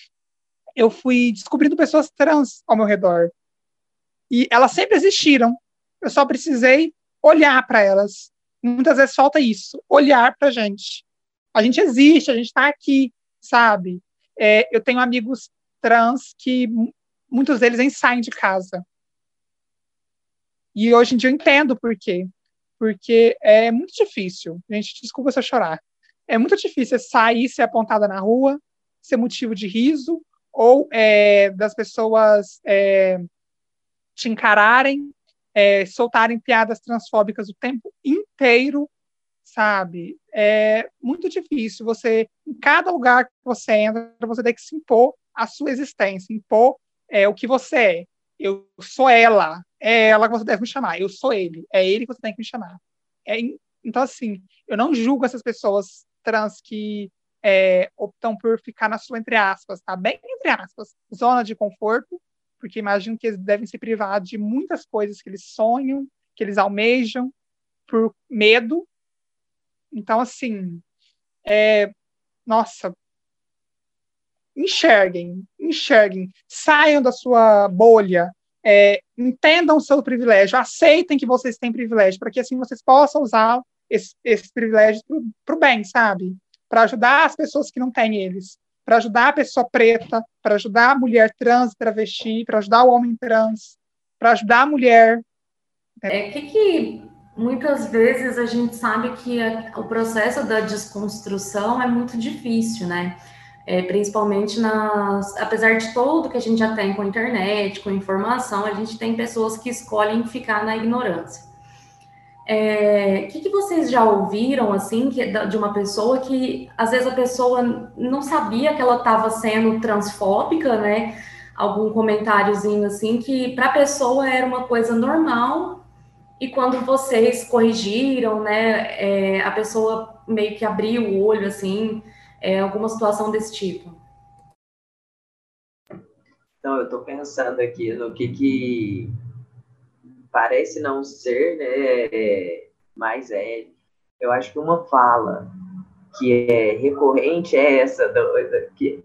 eu fui descobrindo pessoas trans ao meu redor. E elas sempre existiram. Eu só precisei olhar para elas. Muitas vezes falta isso, olhar para a gente. A gente existe, a gente está aqui, sabe? É, eu tenho amigos trans que muitos deles nem saem de casa e hoje em dia eu entendo por quê. Porque é muito difícil. Gente, desculpa se eu chorar. É muito difícil sair, ser apontada na rua, ser motivo de riso, ou é, das pessoas é, te encararem, é, soltarem piadas transfóbicas o tempo inteiro, sabe? É muito difícil. Você, em cada lugar que você entra, você tem que se impor a sua existência, impor é, o que você é. Eu sou ela, é ela que você deve me chamar, eu sou ele, é ele que você tem que me chamar. É, então, assim, eu não julgo essas pessoas trans que é, optam por ficar na sua, entre aspas, tá? Bem entre aspas, zona de conforto, porque imagino que eles devem se privar de muitas coisas que eles sonham, que eles almejam, por medo. Então, assim, é, nossa, enxerguem, enxerguem, saiam da sua bolha, é, entendam o seu privilégio, aceitem que vocês têm privilégio, para que assim vocês possam usar esses esse privilégios para o bem, sabe? Para ajudar as pessoas que não têm eles, para ajudar a pessoa preta, para ajudar a mulher trans, travesti, para ajudar o homem trans, para ajudar a mulher. É que, que muitas vezes a gente sabe que a, o processo da desconstrução é muito difícil, né? É, principalmente nas. Apesar de tudo que a gente já tem com internet, com informação, a gente tem pessoas que escolhem ficar na ignorância. O é, que, que, vocês já ouviram, assim, que, de uma pessoa que, às vezes, a pessoa não sabia que ela estava sendo transfóbica, né? Algum comentáriozinho, assim, que para a pessoa era uma coisa normal, e quando vocês corrigiram, né, é, a pessoa meio que abriu o olho, assim, é, alguma situação desse tipo? Então, eu estou pensando aqui no que, que parece não ser, né, mas é. Eu acho que uma fala que é recorrente é essa, do, que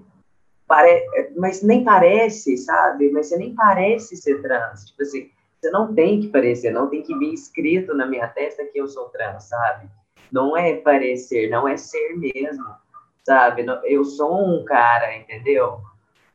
pare, mas nem parece, sabe? Mas você nem parece ser trans. Tipo assim, você não tem que parecer, não tem que vir escrito na minha testa que eu sou trans, sabe? Não é parecer, não é ser mesmo sabe? Eu sou um cara, entendeu?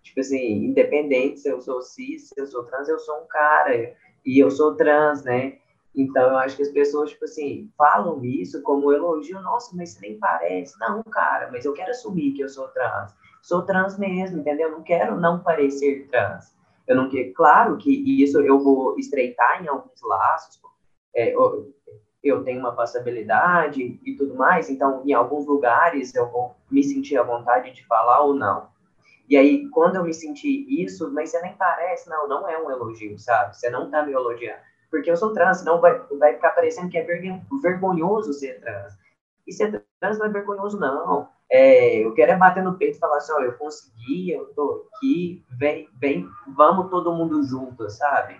Tipo assim, independente se eu sou cis, se eu sou trans, eu sou um cara. E eu sou trans, né? Então, eu acho que as pessoas, tipo assim, falam isso como elogio. Nossa, mas você nem parece. Não, cara, mas eu quero assumir que eu sou trans. Sou trans mesmo, entendeu? Eu não quero não parecer trans. Eu não quero... Claro que isso eu vou estreitar em alguns laços. É, eu tenho uma passabilidade e tudo mais, então, em alguns lugares eu vou me sentir à vontade de falar ou não. E aí, quando eu me senti isso, mas você nem parece, não, não é um elogio, sabe? Você não tá me elogiando. Porque eu sou trans, senão vai, vai ficar parecendo que é vergonhoso ser trans. E ser trans não é vergonhoso, não. É, eu quero é bater no peito e falar assim, ó, eu consegui, eu tô aqui, vem, vem, vamos todo mundo junto, sabe?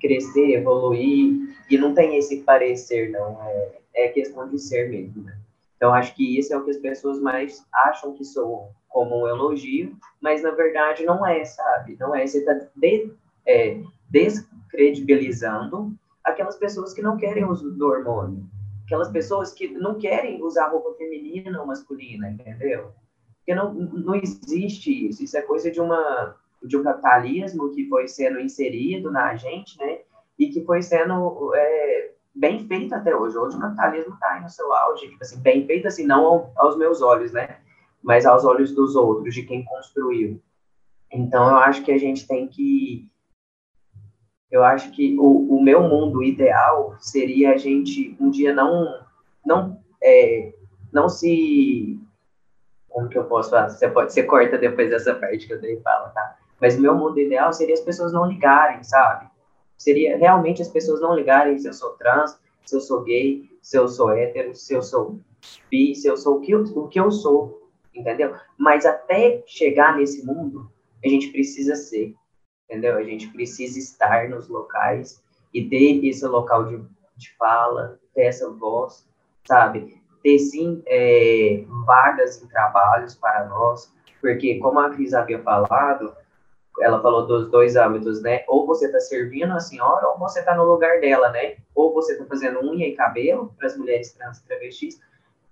Crescer, evoluir, e não tem esse parecer, não, é, é questão de ser mesmo, né? Então, acho que isso é o que as pessoas mais acham que sou como um elogio, mas na verdade não é, sabe? Não é. Você está de, é, descredibilizando aquelas pessoas que não querem uso do hormônio, aquelas pessoas que não querem usar roupa feminina ou masculina, entendeu? Porque não, não existe isso. Isso é coisa de uma de um capitalismo que foi sendo inserido na gente, né? E que foi sendo é, bem feito até hoje. Hoje o capitalismo está aí no seu auge, tipo assim, bem feito assim, não aos meus olhos, né? Mas aos olhos dos outros, de quem construiu. Então eu acho que a gente tem que eu acho que o, o meu mundo ideal seria a gente um dia não não é, não se como que eu posso falar? Você pode você corta depois dessa parte que eu dei fala, tá? Mas o meu mundo ideal seria as pessoas não ligarem, sabe? Seria realmente as pessoas não ligarem se eu sou trans, se eu sou gay, se eu sou hétero, se eu sou bi, se eu sou o que eu, o que eu sou, entendeu? Mas até chegar nesse mundo, a gente precisa ser, entendeu? A gente precisa estar nos locais e ter esse local de, de fala, ter essa voz, sabe? Ter, sim, é, vagas em trabalhos para nós, porque, como a Cris havia falado, ela falou dos dois âmbitos, né? Ou você está servindo a senhora, ou você está no lugar dela, né? Ou você está fazendo unha e cabelo para as mulheres trans e travestis.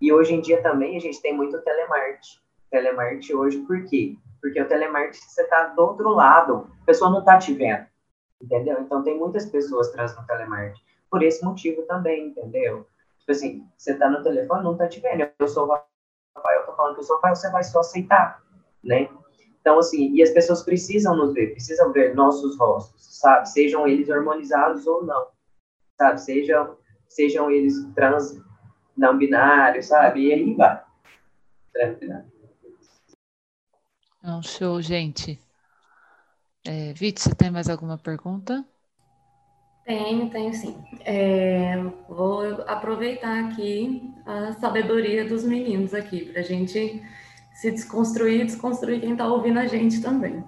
E hoje em dia também a gente tem muito telemarketing. Telemarketing hoje, por quê? Porque o telemarketing você está do outro lado, a pessoa não está te vendo, entendeu? Então tem muitas pessoas trans no telemarketing. Por esse motivo também, entendeu? Tipo assim, você está no telefone, não está te vendo. Eu sou o Rafael, eu tô falando que eu sou o você vai só aceitar, né? Então, assim, e as pessoas precisam nos ver, precisam ver nossos rostos, sabe? Sejam eles hormonizados ou não, sabe? Sejam, sejam eles trans, não binários, sabe? E aí vai. É um show, gente. É, Vite, você tem mais alguma pergunta? Tenho, tenho sim. É, vou aproveitar aqui a sabedoria dos meninos aqui para a gente se desconstruir e desconstruir quem está ouvindo a gente também.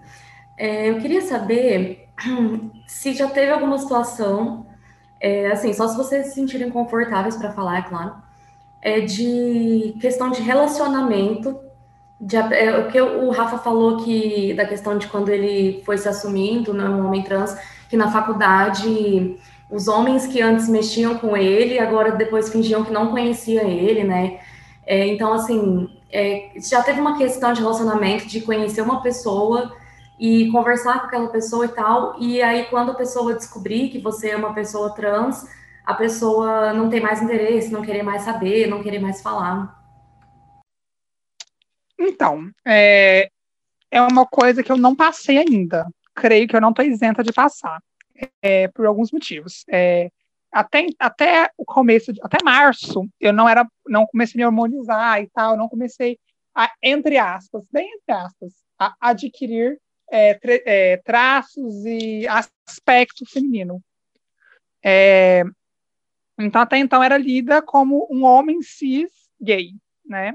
É, eu queria saber se já teve alguma situação, é, assim, só se vocês se sentirem confortáveis para falar, é claro, é de questão de relacionamento, de, é, o que o Rafa falou que da questão de quando ele foi se assumindo, né, um homem trans, que na faculdade os homens que antes mexiam com ele, agora depois fingiam que não conhecia ele, né? É, então, assim, é, já teve uma questão de relacionamento, de conhecer uma pessoa e conversar com aquela pessoa e tal, e aí quando a pessoa descobrir que você é uma pessoa trans, a pessoa não tem mais interesse, não querer mais saber, não querer mais falar. Então, é, é uma coisa que eu não passei ainda. Creio que eu não estou isenta de passar, é, por alguns motivos. É, até, até o começo, de, até março, eu não era, não comecei a me hormonizar e tal, não comecei a, entre aspas, bem entre aspas, a adquirir é, tre, é, traços e aspecto feminino. É, então, até então, era lida como um homem cis gay, né?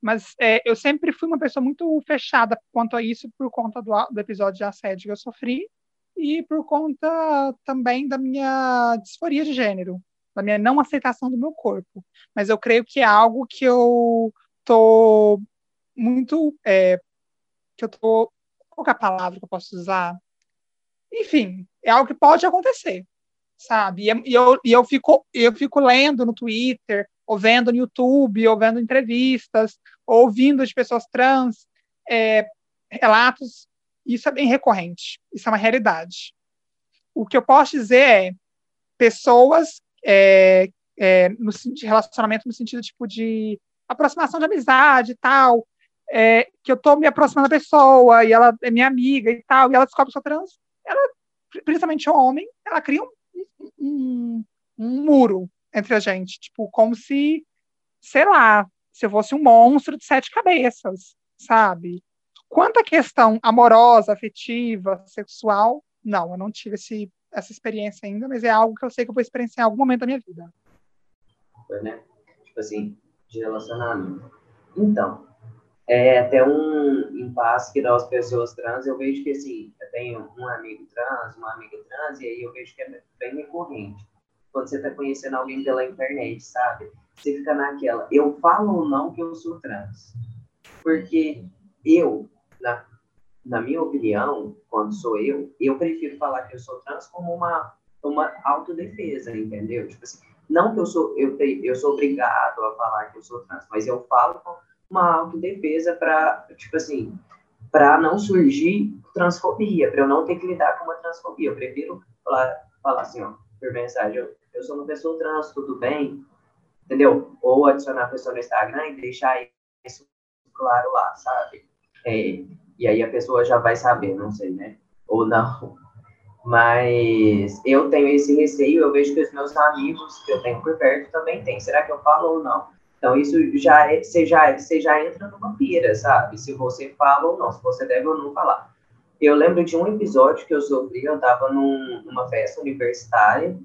Mas é, eu sempre fui uma pessoa muito fechada quanto a isso, por conta do, do episódio de assédio que eu sofri, e por conta também da minha disforia de gênero, da minha não aceitação do meu corpo. Mas eu creio que é algo que eu tô muito. É, que eu tô. Qual é a palavra que eu posso usar? Enfim, é algo que pode acontecer, sabe? E, e eu, e eu, fico, eu fico lendo no Twitter ou vendo no YouTube, ou vendo entrevistas, ou ouvindo de pessoas trans, é, relatos, isso é bem recorrente, isso é uma realidade. O que eu posso dizer é pessoas é, é, no de relacionamento no sentido tipo de aproximação de amizade e tal, é, que eu estou me aproximando da pessoa e ela é minha amiga e tal, e ela descobre que sou trans, ela, principalmente o homem, ela cria um, um, um muro entre a gente, tipo, como se, sei lá, se eu fosse um monstro de sete cabeças, sabe? Quanto à questão amorosa, afetiva, sexual, não, eu não tive esse, essa experiência ainda, mas é algo que eu sei que eu vou experienciar em algum momento da minha vida. Né? Tipo assim, de relacionamento. Então, é até um impasse que nós pessoas trans, eu vejo que assim, eu tenho um amigo trans, uma amiga trans, e aí eu vejo que é bem recorrente quando você está conhecendo alguém pela internet, sabe? Você fica naquela, eu falo ou não que eu sou trans? Porque eu, na, na minha opinião, quando sou eu, eu prefiro falar que eu sou trans como uma, uma autodefesa, entendeu? Tipo assim, não que eu sou, eu, eu sou obrigado a falar que eu sou trans, mas eu falo com uma autodefesa para, tipo assim, para não surgir transfobia, para eu não ter que lidar com uma transfobia. Eu prefiro falar, falar assim, ó, por mensagem, eu, eu sou uma pessoa trans, tudo bem? Entendeu? Ou adicionar a pessoa no Instagram e deixar isso claro lá, sabe? É, e aí a pessoa já vai saber, não sei, né? Ou não. Mas eu tenho esse receio, eu vejo que os meus amigos que eu tenho por perto também têm. Será que eu falo ou não? Então, isso já é, você, já, você já entra numa pira, sabe? Se você fala ou não, se você deve ou não falar. Eu lembro de um episódio que eu sofri, eu estava num, numa festa universitária,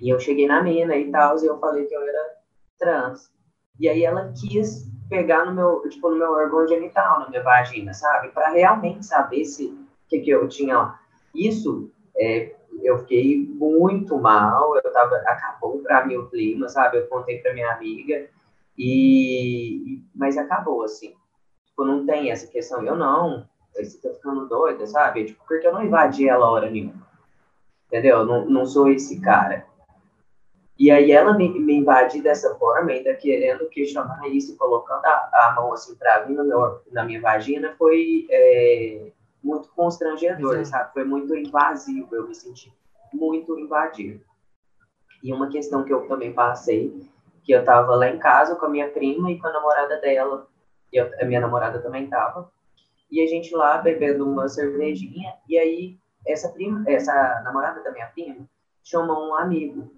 e eu cheguei na mina e tal, e eu falei que eu era trans. E aí ela quis pegar no meu, tipo, no meu órgão genital, na minha vagina, sabe? Para realmente saber se o que, que eu tinha lá. Isso, é, eu fiquei muito mal, eu tava, acabou para mim o clima, sabe? Eu contei para minha amiga, e, mas acabou, assim. Tipo, não tem essa questão, eu não, você tá ficando doida, sabe? Tipo, porque eu não invadi ela hora nenhuma. Entendeu? Não, não sou esse cara. E aí ela me, me invade dessa forma, ainda querendo questionar isso, colocando a, a mão assim para mim meu, na minha vagina, foi é, muito constrangedor, Exato. sabe? Foi muito invasivo, eu me senti muito invadido. E uma questão que eu também passei, que eu tava lá em casa com a minha prima e com a namorada dela, e a minha namorada também tava, e a gente lá bebendo uma cervejinha, e aí essa prima, essa namorada da minha prima chamou um amigo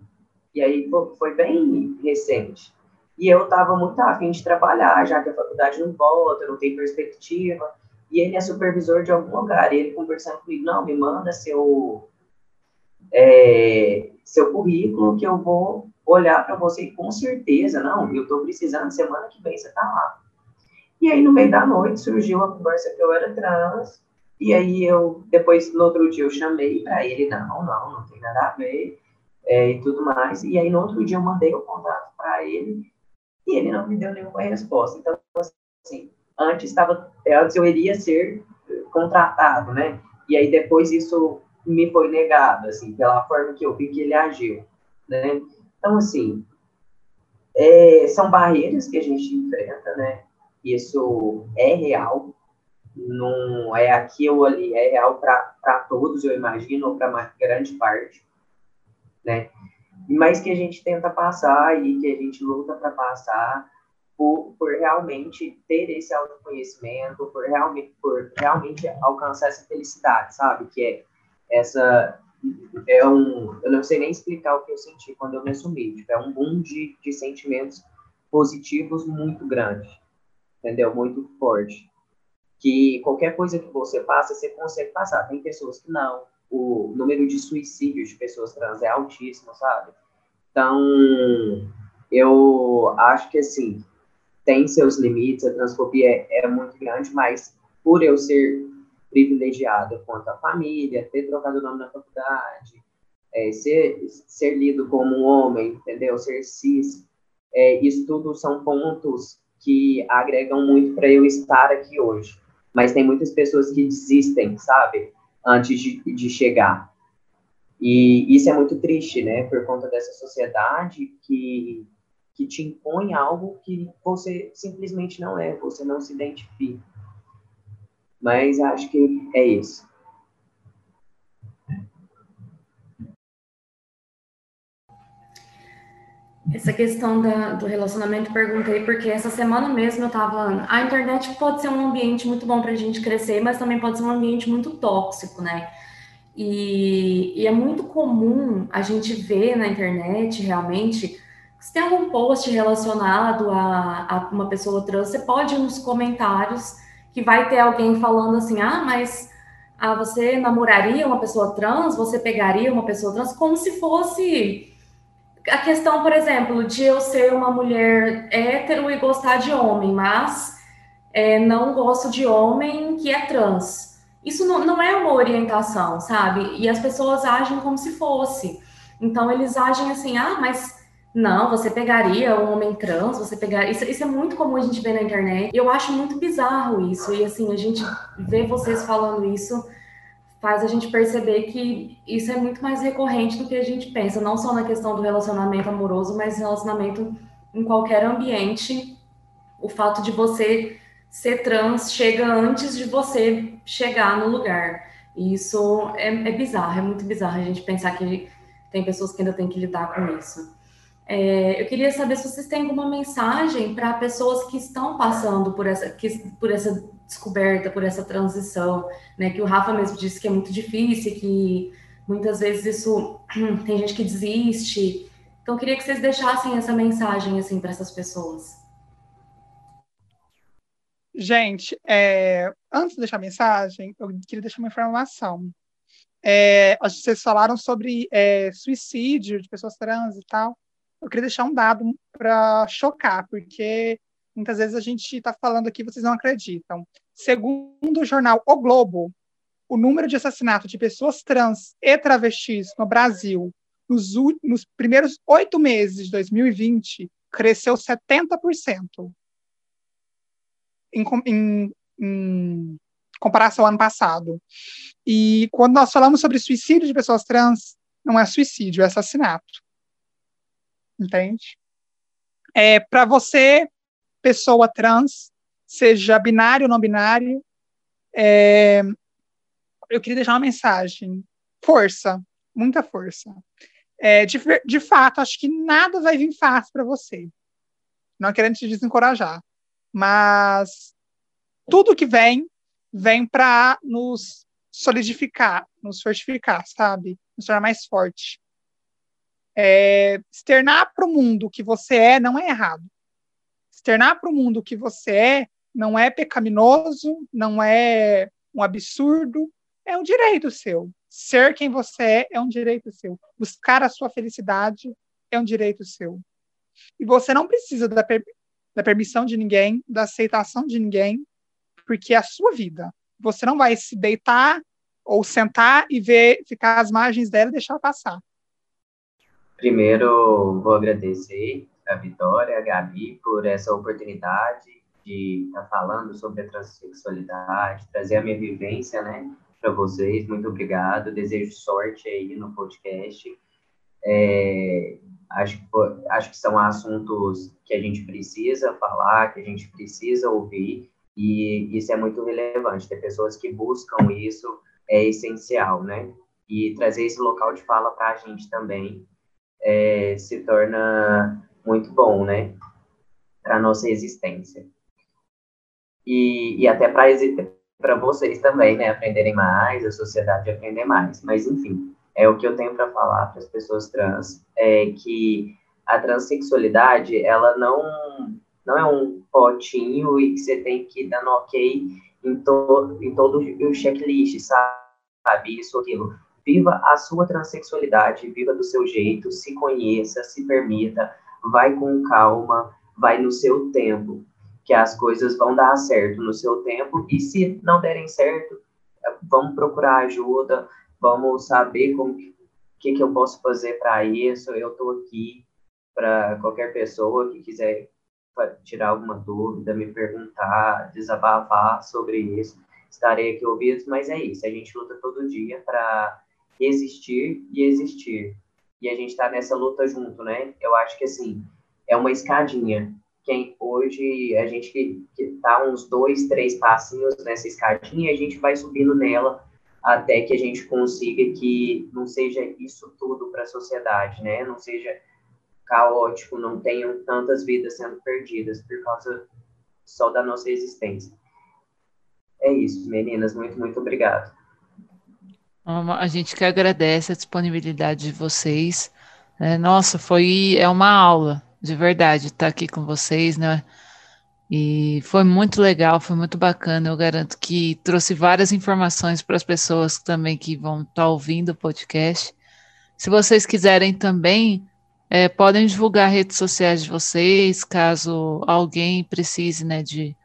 e aí foi bem recente. E eu estava muito afim de trabalhar, já que a faculdade não volta, não tem perspectiva. E ele é supervisor de algum lugar. E ele conversando comigo, não, me manda seu, é, seu currículo que eu vou olhar para você e com certeza, não, eu estou precisando, semana que vem você está lá. E aí, no meio da noite, surgiu a conversa que eu era trans, e aí eu, depois, no outro dia, eu chamei para ele, não, não, não tem nada a ver, é, e tudo mais. E aí, no outro dia, eu mandei o contrato para ele e ele não me deu nenhuma resposta. Então, assim, antes, estava, antes eu iria ser contratado, né? E aí, depois, isso me foi negado, assim, pela forma que eu vi que ele agiu, né? Então, assim, é, são barreiras que a gente enfrenta, né? Isso é real, não é aqui ou ali, é real para todos, eu imagino, ou para grande parte né? Mas que a gente tenta passar e que a gente luta para passar por, por realmente ter esse autoconhecimento, por realmente, por realmente alcançar essa felicidade, sabe? Que é essa é um, eu não sei nem explicar o que eu senti quando eu me assumi, tipo, é um boom de, de sentimentos positivos muito grande, entendeu? Muito forte. Que qualquer coisa que você passa, você consegue passar. Tem pessoas que não, o número de suicídios de pessoas trans é altíssimo, sabe? Então, eu acho que, assim, tem seus limites, a transfobia é, é muito grande, mas por eu ser privilegiado quanto à família, ter trocado o nome na faculdade, é, ser, ser lido como um homem, entendeu? Ser cis, é, isso tudo são pontos que agregam muito para eu estar aqui hoje. Mas tem muitas pessoas que desistem, sabe? Antes de, de chegar. E isso é muito triste, né? Por conta dessa sociedade que que te impõe algo que você simplesmente não é, você não se identifica. Mas acho que é isso. Essa questão da, do relacionamento, perguntei porque essa semana mesmo eu estava. A internet pode ser um ambiente muito bom para a gente crescer, mas também pode ser um ambiente muito tóxico, né? E, e, é muito comum a gente ver na internet realmente. Se tem algum post relacionado a, a uma pessoa trans, você pode ir nos comentários que vai ter alguém falando assim: ah, mas ah, você namoraria uma pessoa trans? Você pegaria uma pessoa trans? Como se fosse a questão, por exemplo, de eu ser uma mulher hétero e gostar de homem, mas é, não gosto de homem que é trans. Isso não, não é uma orientação, sabe? E as pessoas agem como se fosse. Então, eles agem assim, ah, mas não, você pegaria um homem trans, você pegaria. Isso, isso, é muito comum a gente ver na internet. Eu acho muito bizarro isso. E assim, a gente vê vocês falando isso faz a gente perceber que isso é muito mais recorrente do que a gente pensa, não só na questão do relacionamento amoroso, mas relacionamento em qualquer ambiente. O fato de você ser trans chega antes de você chegar no lugar. E isso é, é bizarro, é muito bizarro a gente pensar que tem pessoas que ainda têm que lidar com isso. É, eu queria saber se vocês têm alguma mensagem para pessoas que estão passando por essa, que, por essa descoberta, por essa transição, né? Que o Rafa mesmo disse que é muito difícil, que muitas vezes isso tem gente que desiste. Então, eu queria que vocês deixassem essa mensagem assim para essas pessoas. Gente, é, antes de deixar a mensagem, eu queria deixar uma informação. É, vocês falaram sobre é, suicídio de pessoas trans e tal eu queria deixar um dado para chocar, porque muitas vezes a gente está falando aqui vocês não acreditam. Segundo o jornal O Globo, o número de assassinatos de pessoas trans e travestis no Brasil nos, nos primeiros oito meses de 2020 cresceu 70%. Em, em, em comparação ao ano passado. E quando nós falamos sobre suicídio de pessoas trans, não é suicídio, é assassinato entende? É, para você, pessoa trans, seja binário ou não binário, é, eu queria deixar uma mensagem. Força, muita força. É, de, de fato, acho que nada vai vir fácil para você. Não querendo te desencorajar, mas tudo que vem, vem para nos solidificar, nos fortificar, sabe? Nos tornar mais forte. É, externar para o mundo o que você é não é errado. Externar para o mundo o que você é não é pecaminoso, não é um absurdo, é um direito seu. Ser quem você é é um direito seu. Buscar a sua felicidade é um direito seu. E você não precisa da, per da permissão de ninguém, da aceitação de ninguém, porque é a sua vida. Você não vai se deitar ou sentar e ver, ficar às margens dela e deixar passar. Primeiro, vou agradecer a Vitória, a Gabi, por essa oportunidade de estar falando sobre a transexualidade, trazer a minha vivência, né, para vocês. Muito obrigado. Desejo sorte aí no podcast. É, acho, acho que são assuntos que a gente precisa falar, que a gente precisa ouvir, e isso é muito relevante. Ter pessoas que buscam isso é essencial, né? E trazer esse local de fala para a gente também é, se torna muito bom, né? Para nossa existência. E, e até para vocês também, né? Aprenderem mais, a sociedade aprender mais. Mas, enfim, é o que eu tenho para falar para as pessoas trans, é que a transexualidade, ela não, não é um potinho e que você tem que dar no ok em, to, em todo o checklist, sabe? Isso, aquilo Viva a sua transexualidade, viva do seu jeito, se conheça, se permita, vai com calma, vai no seu tempo, que as coisas vão dar certo no seu tempo e se não derem certo, vamos procurar ajuda, vamos saber como que, que eu posso fazer para isso. Eu estou aqui para qualquer pessoa que quiser tirar alguma dúvida, me perguntar, desabafar sobre isso. Estarei aqui ouvindo, mas é isso. A gente luta todo dia para existir e existir. E a gente está nessa luta junto, né? Eu acho que, assim, é uma escadinha. Quem hoje a gente que, que tá uns dois, três passinhos nessa escadinha, a gente vai subindo nela até que a gente consiga que não seja isso tudo para a sociedade, né? Não seja caótico, não tenham tantas vidas sendo perdidas por causa só da nossa existência. É isso, meninas, muito, muito obrigado. A gente que agradece a disponibilidade de vocês. É, nossa, foi é uma aula, de verdade, estar aqui com vocês, né? E foi muito legal, foi muito bacana. Eu garanto que trouxe várias informações para as pessoas também que vão estar tá ouvindo o podcast. Se vocês quiserem também, é, podem divulgar redes sociais de vocês, caso alguém precise né, de,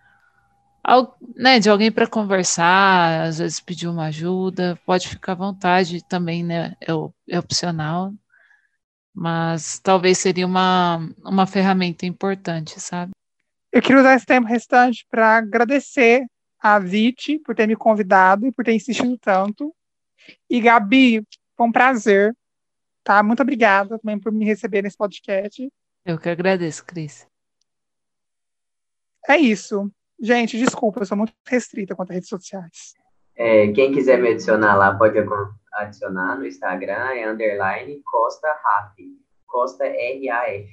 né, de alguém para conversar, às vezes pedir uma ajuda, pode ficar à vontade também, né? É, é opcional, mas talvez seria uma, uma ferramenta importante, sabe? Eu queria usar esse tempo restante para agradecer a Viti por ter me convidado e por ter insistido tanto. E Gabi, foi um prazer. Tá? Muito obrigada também por me receber nesse podcast. Eu que agradeço, Cris. É isso. Gente, desculpa, eu sou muito restrita quanto a redes sociais. É, quem quiser me adicionar lá, pode adicionar no Instagram, é underline Costa Raf. Costa R-A-F.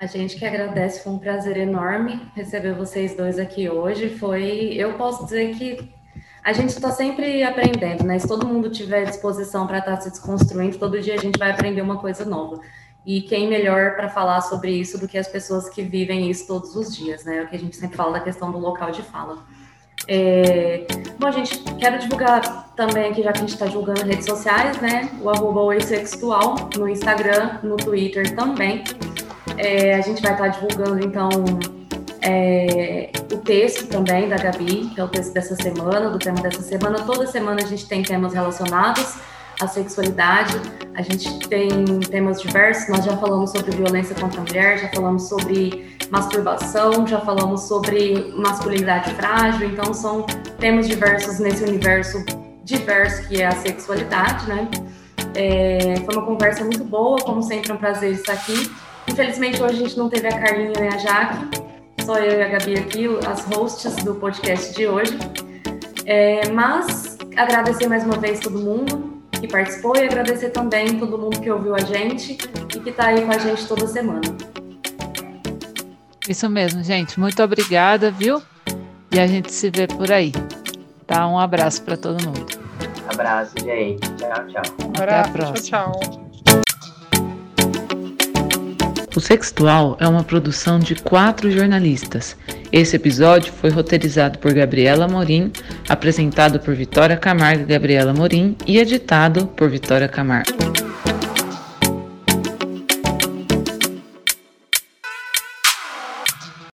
A gente que agradece, foi um prazer enorme receber vocês dois aqui hoje. Foi, eu posso dizer que a gente está sempre aprendendo, né? Se todo mundo tiver disposição para estar tá se desconstruindo, todo dia a gente vai aprender uma coisa nova. E quem melhor para falar sobre isso do que as pessoas que vivem isso todos os dias, né? É o que a gente sempre fala da questão do local de fala. É... Bom, gente, quero divulgar também aqui, já que a gente está divulgando redes sociais, né? O arroba no Instagram, no Twitter também. É, a gente vai estar divulgando, então, é, o texto também da Gabi, que é o texto dessa semana, do tema dessa semana. Toda semana a gente tem temas relacionados à sexualidade, a gente tem temas diversos. Nós já falamos sobre violência contra a mulher, já falamos sobre masturbação, já falamos sobre masculinidade frágil. Então, são temas diversos nesse universo diverso que é a sexualidade, né? É, foi uma conversa muito boa, como sempre, é um prazer estar aqui. Infelizmente, hoje a gente não teve a Carlinha nem a Jaque, só eu e a Gabi aqui, as hosts do podcast de hoje. É, mas agradecer mais uma vez todo mundo que participou e agradecer também todo mundo que ouviu a gente e que está aí com a gente toda semana. Isso mesmo, gente. Muito obrigada, viu? E a gente se vê por aí. Tá? Um abraço para todo mundo. Abraço, gente. Tchau, tchau. Um abraço, Até a próxima. Tchau, tchau. O Sextual é uma produção de quatro jornalistas. Esse episódio foi roteirizado por Gabriela Morim, apresentado por Vitória Camargo e Gabriela Morim e editado por Vitória Camargo.